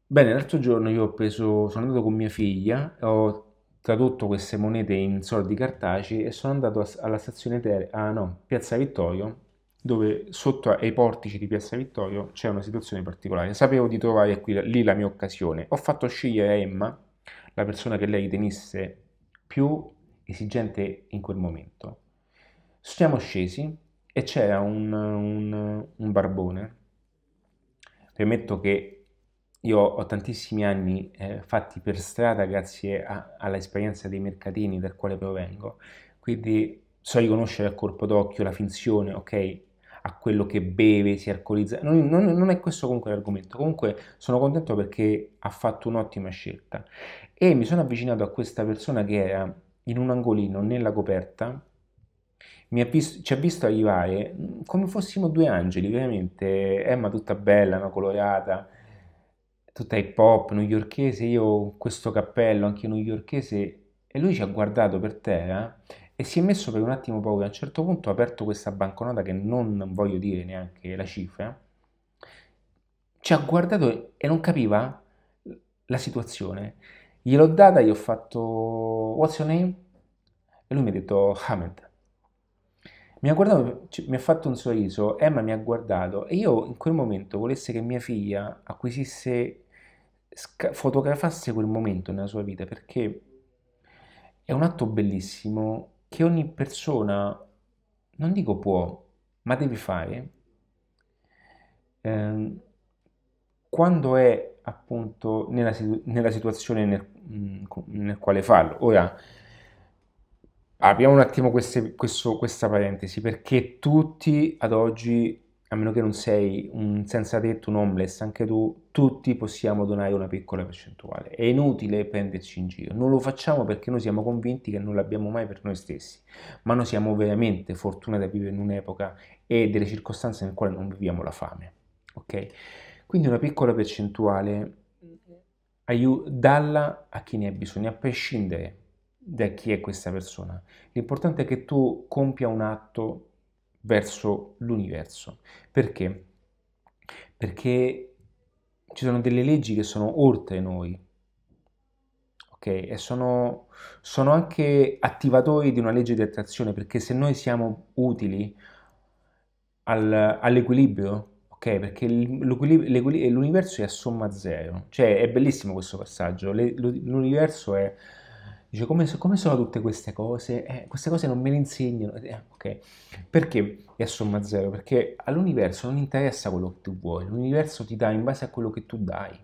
Bene, l'altro giorno io ho preso, sono andato con mia figlia, ho tradotto queste monete in soldi cartacei e sono andato alla stazione Tere, ah no, Piazza Vittorio, dove sotto ai portici di Piazza Vittorio c'è una situazione particolare. Sapevo di trovare qui, lì la mia occasione. Ho fatto scegliere a Emma, la persona che lei ritenesse più esigente in quel momento. Siamo scesi e c'era un, un, un barbone. Premetto che io ho tantissimi anni eh, fatti per strada grazie all'esperienza dei mercatini dal quale provengo, quindi so riconoscere a colpo d'occhio la finzione, ok? A quello che beve, si alcolizza. Non, non, non è questo comunque l'argomento. Comunque sono contento perché ha fatto un'ottima scelta. E mi sono avvicinato a questa persona che era in un angolino nella coperta, ha visto, ci ha visto arrivare mm, come fossimo due angeli, veramente. Emma tutta bella, no? colorata tutta hip hop newyorkese, io questo cappello anche newyorkese, e lui ci ha guardato per terra e si è messo per un attimo paura. A un certo punto ha aperto questa banconota che non voglio dire neanche la cifra, ci ha guardato e non capiva la situazione. Gliel'ho data, gli ho fatto What's your name? E lui mi ha detto Hamed. Mi ha guardato, mi ha fatto un sorriso, Emma mi ha guardato e io in quel momento volesse che mia figlia acquisisse sca- fotografasse quel momento nella sua vita perché è un atto bellissimo che ogni persona, non dico può, ma deve fare eh, quando è appunto nella, situ- nella situazione nel, mm, nel, quale farlo. Ora, apriamo un attimo queste, questo, questa parentesi perché tutti ad oggi a meno che non sei un senza tetto, un homeless, anche tu, tutti possiamo donare una piccola percentuale. È inutile prenderci in giro. Non lo facciamo perché noi siamo convinti che non l'abbiamo mai per noi stessi, ma noi siamo veramente fortunati a vivere in un'epoca e delle circostanze nel quale non viviamo la fame. Ok? Quindi una piccola percentuale aiut- dalla a chi ne ha bisogno, a prescindere da chi è questa persona. L'importante è che tu compia un atto verso l'universo. Perché? Perché ci sono delle leggi che sono oltre noi, ok? E sono, sono anche attivatori di una legge di attrazione, perché se noi siamo utili al, all'equilibrio, ok? Perché l'universo è a somma zero, cioè è bellissimo questo passaggio, l'universo è, dice come, come sono tutte queste cose? Eh, queste cose non me le insegnano, eh, ok? Perché è a somma zero? Perché all'universo non interessa quello che tu vuoi, l'universo ti dà in base a quello che tu dai,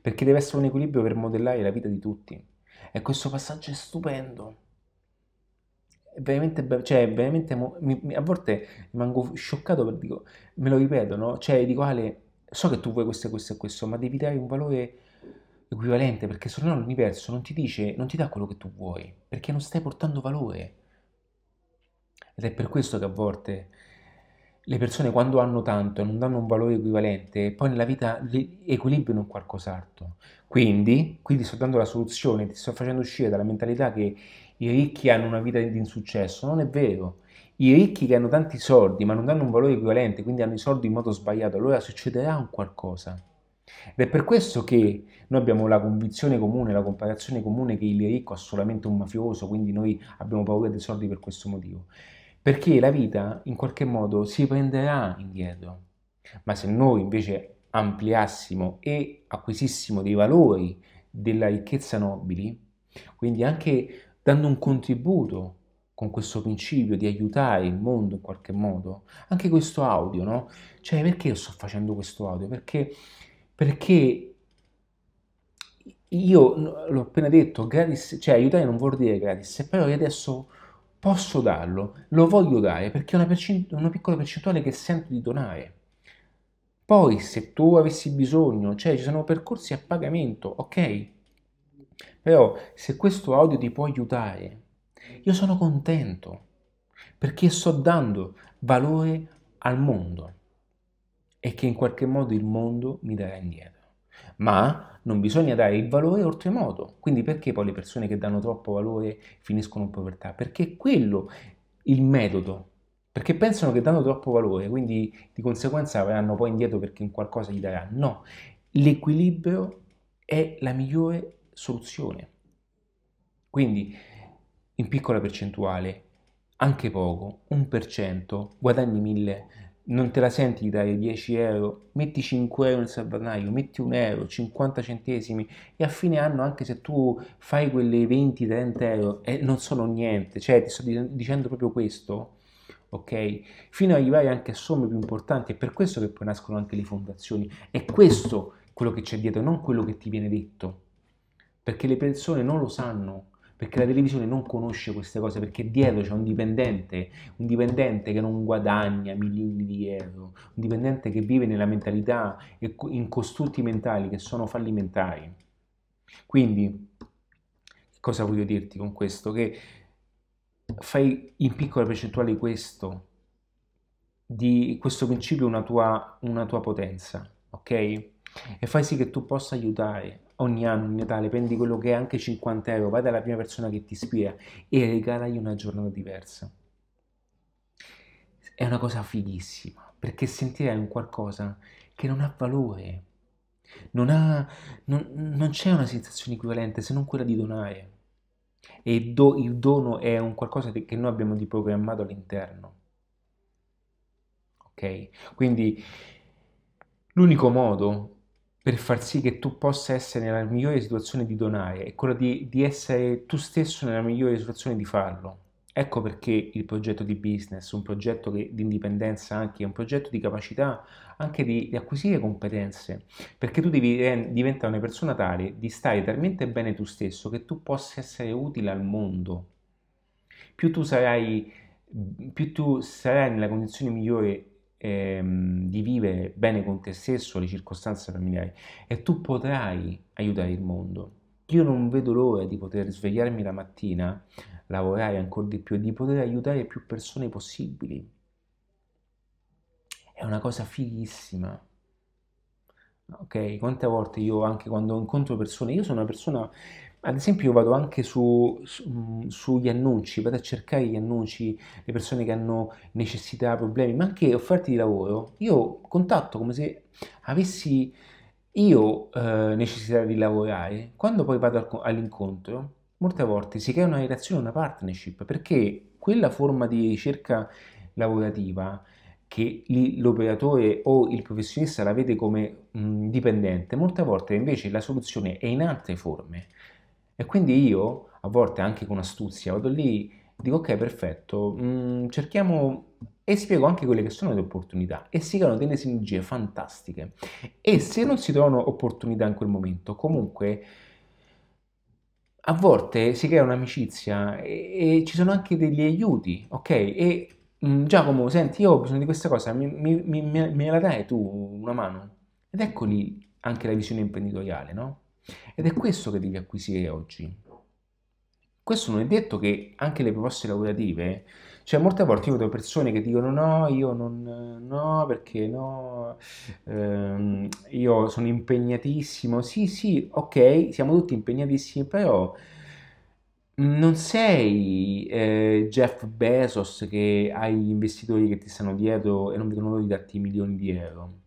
perché deve essere un equilibrio per modellare la vita di tutti. E questo passaggio è stupendo veramente, cioè, veramente mi, mi, a volte rimango scioccato perché dico, me lo ripeto, no? Cioè, dico Ale, so che tu vuoi questo e questo e questo, ma devi dare un valore equivalente perché se no l'universo non ti dice, non ti dà quello che tu vuoi, perché non stai portando valore. Ed è per questo che a volte le persone quando hanno tanto e non danno un valore equivalente, poi nella vita equilibrano qualcos'altro. Quindi, qui ti sto dando la soluzione, ti sto facendo uscire dalla mentalità che i ricchi hanno una vita di insuccesso. Non è vero. I ricchi che hanno tanti soldi ma non danno un valore equivalente, quindi hanno i soldi in modo sbagliato, allora succederà un qualcosa. Ed è per questo che noi abbiamo la convinzione comune, la comparazione comune che il ricco è solamente un mafioso, quindi noi abbiamo paura dei soldi per questo motivo. Perché la vita in qualche modo si prenderà indietro. Ma se noi invece ampliassimo e acquisissimo dei valori della ricchezza nobili, quindi anche dando un contributo con questo principio di aiutare il mondo in qualche modo. Anche questo audio, no? Cioè, perché io sto facendo questo audio? Perché, perché io l'ho appena detto, gratis, cioè aiutare non vuol dire gratis, però io adesso posso darlo, lo voglio dare perché è una, percent- una piccola percentuale che sento di donare. Poi se tu avessi bisogno, cioè ci sono percorsi a pagamento, ok? Però se questo audio ti può aiutare, io sono contento perché sto dando valore al mondo e che in qualche modo il mondo mi darà indietro. Ma non bisogna dare il valore oltremodo. Quindi perché poi le persone che danno troppo valore finiscono in povertà? Perché è quello il metodo. Perché pensano che danno troppo valore, quindi di conseguenza avranno poi indietro perché in qualcosa gli darà. No, l'equilibrio è la migliore soluzione. Quindi in piccola percentuale, anche poco, un per cento, guadagni 1000, non te la senti di dare 10 euro, metti 5 euro nel salvadanaio, metti 1 euro, 50 centesimi e a fine anno anche se tu fai quelle 20-30 euro eh, non sono niente, cioè ti sto dicendo proprio questo, ok? Fino ad arrivare anche a somme più importanti, è per questo che poi nascono anche le fondazioni, è questo quello che c'è dietro, non quello che ti viene detto. Perché le persone non lo sanno, perché la televisione non conosce queste cose, perché dietro c'è un dipendente, un dipendente che non guadagna milioni di euro, un dipendente che vive nella mentalità e in costrutti mentali che sono fallimentari. Quindi, cosa voglio dirti con questo? Che fai in piccola percentuale questo, di questo principio una tua, una tua potenza, ok? E fai sì che tu possa aiutare ogni anno in Natale prendi quello che è anche 50 euro, vai dalla prima persona che ti ispira e regalagli una giornata diversa. È una cosa fighissima, perché sentirai un qualcosa che non ha valore, non, ha, non, non c'è una sensazione equivalente se non quella di donare. E do, il dono è un qualcosa che noi abbiamo di programmato all'interno. Ok? Quindi l'unico modo per far sì che tu possa essere nella migliore situazione di donare è quello di, di essere tu stesso nella migliore situazione di farlo. Ecco perché il progetto di business, un progetto che, di indipendenza anche, è un progetto di capacità anche di, di acquisire competenze, perché tu devi diventare una persona tale di stare talmente bene tu stesso che tu possa essere utile al mondo. Più tu sarai, più tu sarai nella condizione migliore ehm, di vivere bene con te stesso, le circostanze familiari e tu potrai aiutare il mondo. Io non vedo l'ora di poter svegliarmi la mattina, lavorare ancora di più e di poter aiutare più persone possibili. È una cosa fighissima. Ok, quante volte io anche quando incontro persone, io sono una persona ad esempio io vado anche su, su, mm, sugli annunci, vado a cercare gli annunci, le persone che hanno necessità, problemi, ma anche offerte di lavoro. Io contatto come se avessi io eh, necessità di lavorare. Quando poi vado al, all'incontro, molte volte si crea una relazione, una partnership, perché quella forma di ricerca lavorativa che l'operatore o il professionista la vede come mh, dipendente, molte volte invece la soluzione è in altre forme. E quindi io, a volte anche con astuzia, vado lì, dico ok, perfetto, mh, cerchiamo e spiego anche quelle che sono le opportunità e si creano delle sinergie fantastiche. E se non si trovano opportunità in quel momento, comunque a volte si crea un'amicizia e, e ci sono anche degli aiuti, ok? E mh, Giacomo, senti, io ho bisogno di questa cosa, mi, mi, mi, me la dai tu una mano? Ed ecco lì anche la visione imprenditoriale, no? Ed è questo che devi acquisire oggi. Questo non è detto che anche le proposte lavorative, cioè molte volte io vedo persone che dicono no, io non, no, perché no, ehm, io sono impegnatissimo, sì, sì, ok, siamo tutti impegnatissimi, però non sei eh, Jeff Bezos che hai gli investitori che ti stanno dietro e non vedono l'ora di darti milioni di euro.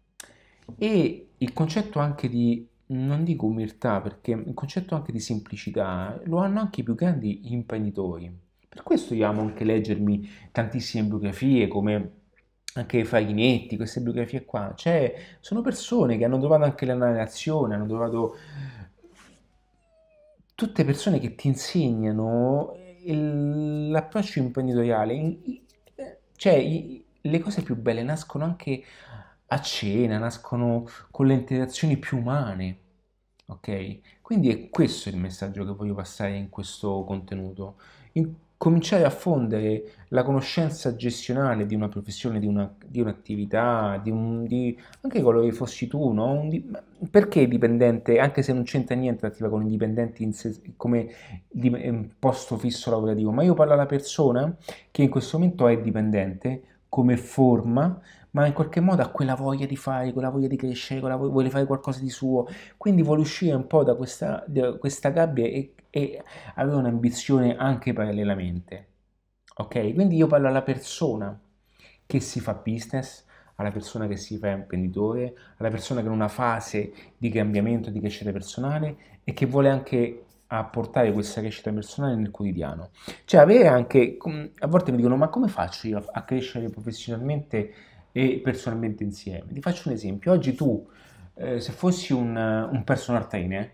E il concetto anche di non dico umiltà, perché il concetto anche di semplicità lo hanno anche i più grandi imprenditori. Per questo io amo anche leggermi tantissime biografie come anche Farinetti, queste biografie qua. Cioè, sono persone che hanno trovato anche la narrazione, hanno trovato tutte persone che ti insegnano l'approccio imprenditoriale. Cioè, le cose più belle nascono anche a cena, nascono con le interazioni più umane. Ok? Quindi è questo il messaggio che voglio passare in questo contenuto. In, cominciare a fondere la conoscenza gestionale di una professione, di, una, di un'attività, di un, di, anche quello che fossi tu, no? Di, perché dipendente, anche se non c'entra niente l'attiva con i dipendenti se, come di, posto fisso lavorativo, ma io parlo alla persona che in questo momento è dipendente come forma ma in qualche modo ha quella voglia di fare, quella voglia di crescere, quella voglia, vuole fare qualcosa di suo, quindi vuole uscire un po' da questa, da questa gabbia e, e avere un'ambizione anche parallelamente. Ok? Quindi io parlo alla persona che si fa business, alla persona che si fa imprenditore, alla persona che è in una fase di cambiamento, di crescita personale e che vuole anche apportare questa crescita personale nel quotidiano. Cioè avere anche, a volte mi dicono ma come faccio io a crescere professionalmente e personalmente insieme. Ti faccio un esempio, oggi tu eh, se fossi un, un personal trainer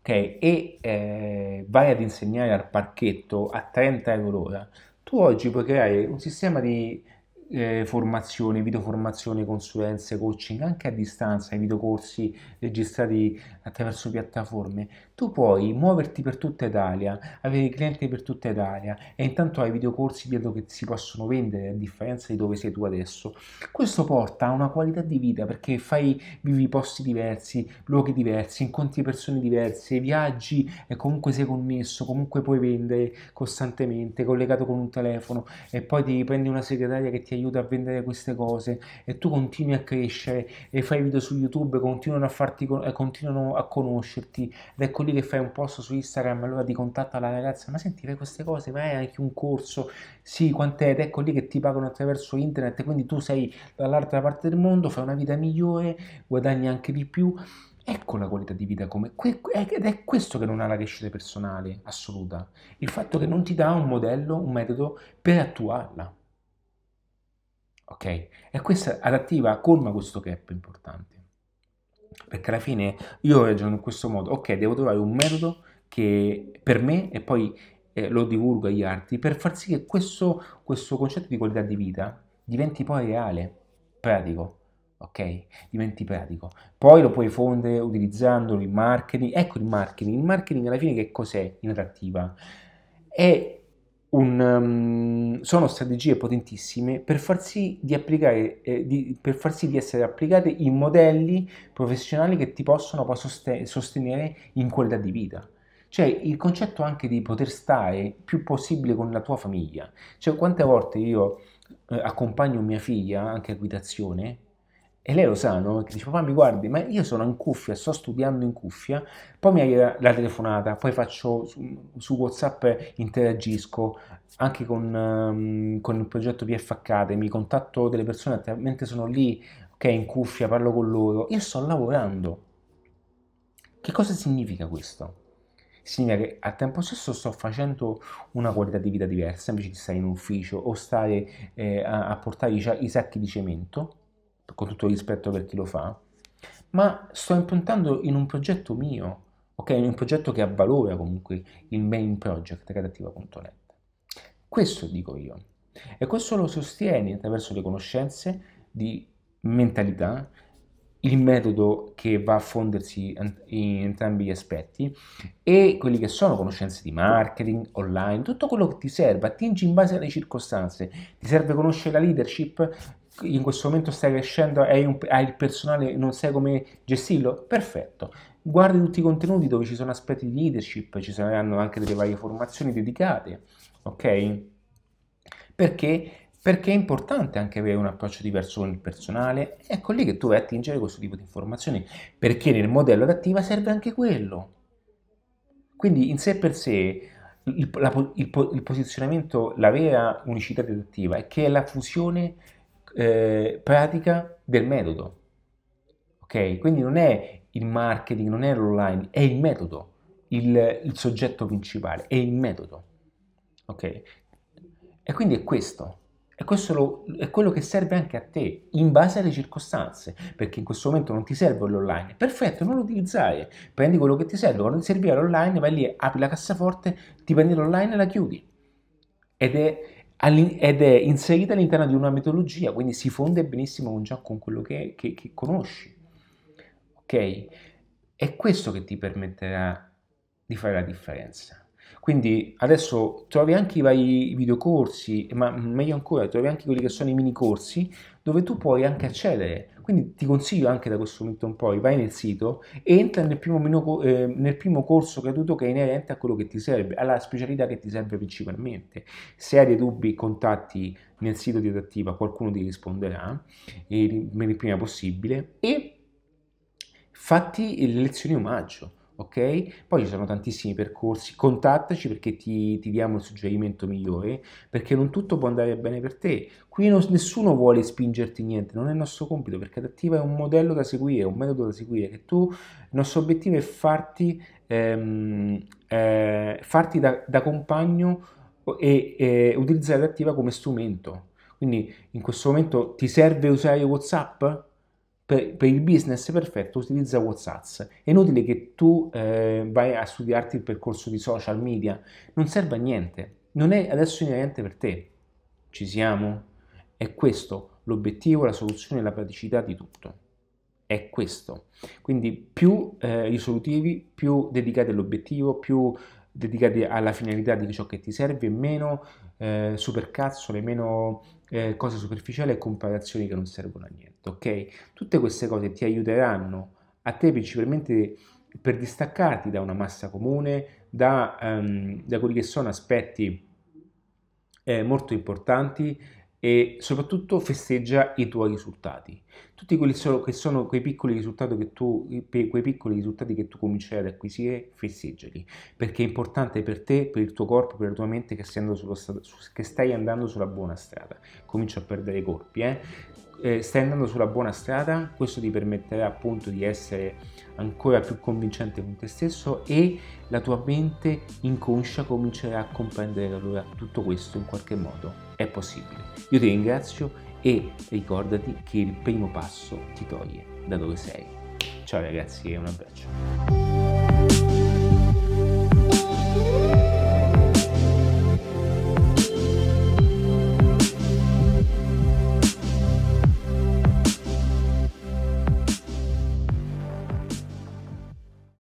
ok, e eh, vai ad insegnare al parchetto a 30 euro l'ora, tu oggi puoi creare un sistema di eh, formazione, videoformazione, consulenze, coaching anche a distanza, i videocorsi registrati attraverso piattaforme, tu puoi muoverti per tutta Italia, avere clienti per tutta Italia e intanto hai videocorsi dietro che si possono vendere a differenza di dove sei tu adesso. Questo porta a una qualità di vita perché fai, vivi posti diversi, luoghi diversi, incontri persone diverse, viaggi e comunque sei connesso, comunque puoi vendere costantemente, collegato con un telefono e poi ti prendi una segretaria che ti aiuta a vendere queste cose e tu continui a crescere e fai video su YouTube, continuano a, farti, continuano a conoscerti ed lì che fai un post su Instagram allora ti contatta la ragazza ma senti queste cose, vai anche un corso, sì quant'è ed ecco lì che ti pagano attraverso internet quindi tu sei dall'altra parte del mondo, fai una vita migliore, guadagni anche di più Ecco la qualità di vita come ed è questo che non ha la crescita personale assoluta, il fatto che non ti dà un modello, un metodo per attuarla ok? E questa adattiva colma questo gap importante. Perché alla fine io ragiono in questo modo, ok, devo trovare un metodo che per me e poi eh, lo divulgo agli altri per far sì che questo, questo concetto di qualità di vita diventi poi reale, pratico, ok? Diventi pratico. Poi lo puoi fondere utilizzandolo in marketing. Ecco il marketing. Il marketing alla fine che cos'è in adattiva? È un, um, sono strategie potentissime per far sì di, applicare, eh, di, per far sì di essere applicate in modelli professionali che ti possono poi sostenere in qualità di vita. Cioè il concetto anche di poter stare più possibile con la tua famiglia. Cioè quante volte io eh, accompagno mia figlia anche a guidazione e lei lo sa, no? Che dice, papà mi guardi, ma io sono in cuffia, sto studiando in cuffia, poi mi hai la telefonata, poi faccio su, su Whatsapp, interagisco anche con, um, con, il progetto PF Academy, contatto delle persone mentre sono lì, ok, in cuffia, parlo con loro, io sto lavorando. Che cosa significa questo? significa che al tempo stesso sto facendo una qualità di vita diversa invece di stare in ufficio o stare eh, a, a, portare i, i sacchi di cemento, con tutto il rispetto per chi lo fa, ma sto impuntando in un progetto mio, ok? In un progetto che ha valore comunque, il main project redattiva.net. Questo dico io. E questo lo sostieni attraverso le conoscenze di mentalità, il metodo che va a fondersi in entrambi gli aspetti e quelli che sono conoscenze di marketing, online, tutto quello che ti serve, attingi in base alle circostanze, ti serve conoscere la leadership, in questo momento stai crescendo, hai, un, hai il personale, non sai come gestirlo, perfetto. Guardi tutti i contenuti dove ci sono aspetti di leadership, ci saranno anche delle varie formazioni dedicate, ok? Perché perché è importante anche avere un approccio diverso con il personale. Ecco lì che tu vai a attingere questo tipo di informazioni, perché nel modello adattiva serve anche quello. Quindi in sé per sé il, la, il, il posizionamento, la vera unicità adattiva è che è la fusione eh, pratica del metodo. Ok? Quindi non è il marketing, non è l'online, è il metodo, il, il soggetto principale, è il metodo. Ok? E quindi è questo. E questo lo, è quello che serve anche a te, in base alle circostanze, perché in questo momento non ti serve l'online. Perfetto, non lo utilizzare. Prendi quello che ti serve. Quando ti servirà l'online, vai lì, apri la cassaforte, ti prendi l'online e la chiudi. Ed è, ed è inserita all'interno di una metodologia, quindi si fonde benissimo già con quello che, che, che conosci. Ok? È questo che ti permetterà di fare la differenza. Quindi adesso trovi anche i vari videocorsi, ma meglio ancora, trovi anche quelli che sono i mini corsi dove tu puoi anche accedere. Quindi ti consiglio anche da questo momento in poi, vai nel sito e entra nel primo, menu, eh, nel primo corso gratuito che è inerente a quello che ti serve, alla specialità che ti serve principalmente. Se hai dei dubbi, contatti nel sito di Adattiva, qualcuno ti risponderà il prima possibile e fatti le lezioni omaggio ok? Poi ci sono tantissimi percorsi, contattaci perché ti, ti, diamo il suggerimento migliore, perché non tutto può andare bene per te. Qui non, nessuno vuole spingerti niente, non è il nostro compito, perché Adattiva è un modello da seguire, un metodo da seguire, che tu, il nostro obiettivo è farti, ehm, eh, farti da, da, compagno e eh, utilizzare Adattiva come strumento. Quindi in questo momento ti serve usare WhatsApp? Per, per, il business perfetto utilizza WhatsApp. È inutile che tu eh, vai a studiarti il percorso di social media, non serve a niente, non è adesso niente per te. Ci siamo? È questo l'obiettivo, la soluzione e la praticità di tutto. È questo. Quindi più eh, risolutivi, più dedicati all'obiettivo, più dedicati alla finalità di ciò che ti serve, meno eh, supercazzole, meno eh, cose superficiali e comparazioni che non servono a niente, ok? Tutte queste cose ti aiuteranno a te principalmente per distaccarti da una massa comune, da, um, da quelli che sono aspetti eh, molto importanti e soprattutto festeggia i tuoi risultati. Tutti quelli che sono quei piccoli risultati che tu, quei piccoli risultati che tu comincerai ad acquisire, festeggiali, perché è importante per te, per il tuo corpo, per la tua mente che sullo, che stai andando sulla buona strada. Comincio a perdere i colpi, eh? eh, stai andando sulla buona strada, questo ti permetterà appunto di essere ancora più convincente con te stesso e la tua mente inconscia comincerà a comprendere allora tutto questo in qualche modo è possibile. Io ti ringrazio e ricordati che il primo passo ti toglie da dove sei. Ciao ragazzi e un abbraccio.